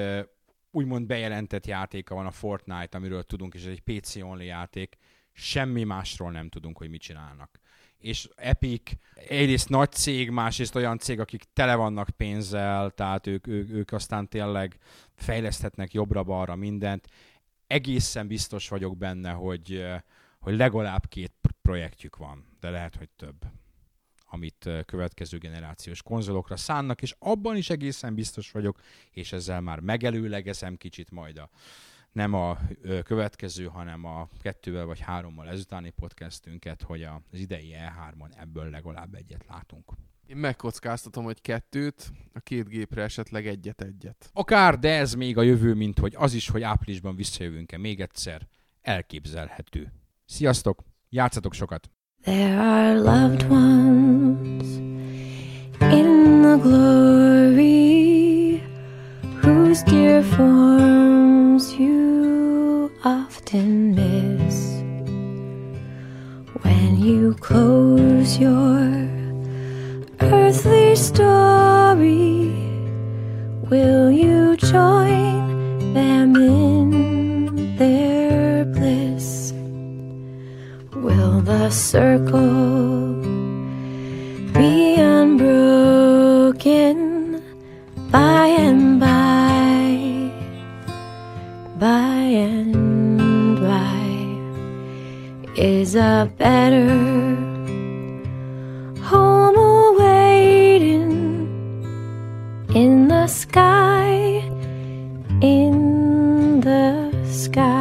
úgymond bejelentett játéka van a Fortnite, amiről tudunk, és ez egy PC-only játék. Semmi másról nem tudunk, hogy mit csinálnak és Epic egyrészt nagy cég, másrészt olyan cég, akik tele vannak pénzzel, tehát ők, ők, ők aztán tényleg fejleszthetnek jobbra-balra mindent. Egészen biztos vagyok benne, hogy, hogy legalább két projektjük van, de lehet, hogy több amit következő generációs konzolokra szánnak, és abban is egészen biztos vagyok, és ezzel már megelőlegezem kicsit majd a nem a következő, hanem a kettővel vagy hárommal ezutáni podcastünket, hogy az idei E3-on ebből legalább egyet látunk. Én megkockáztatom, hogy kettőt, a két gépre esetleg egyet-egyet. Akár, de ez még a jövő, mint hogy az is, hogy áprilisban visszajövünk-e még egyszer, elképzelhető. Sziasztok, játszatok sokat! There are loved ones in the glory whose dear forms you often miss when you close your earthly story. Will you join them in their bliss? Will the circle be unbroken by and? By and by is a better home awaiting in the sky, in the sky.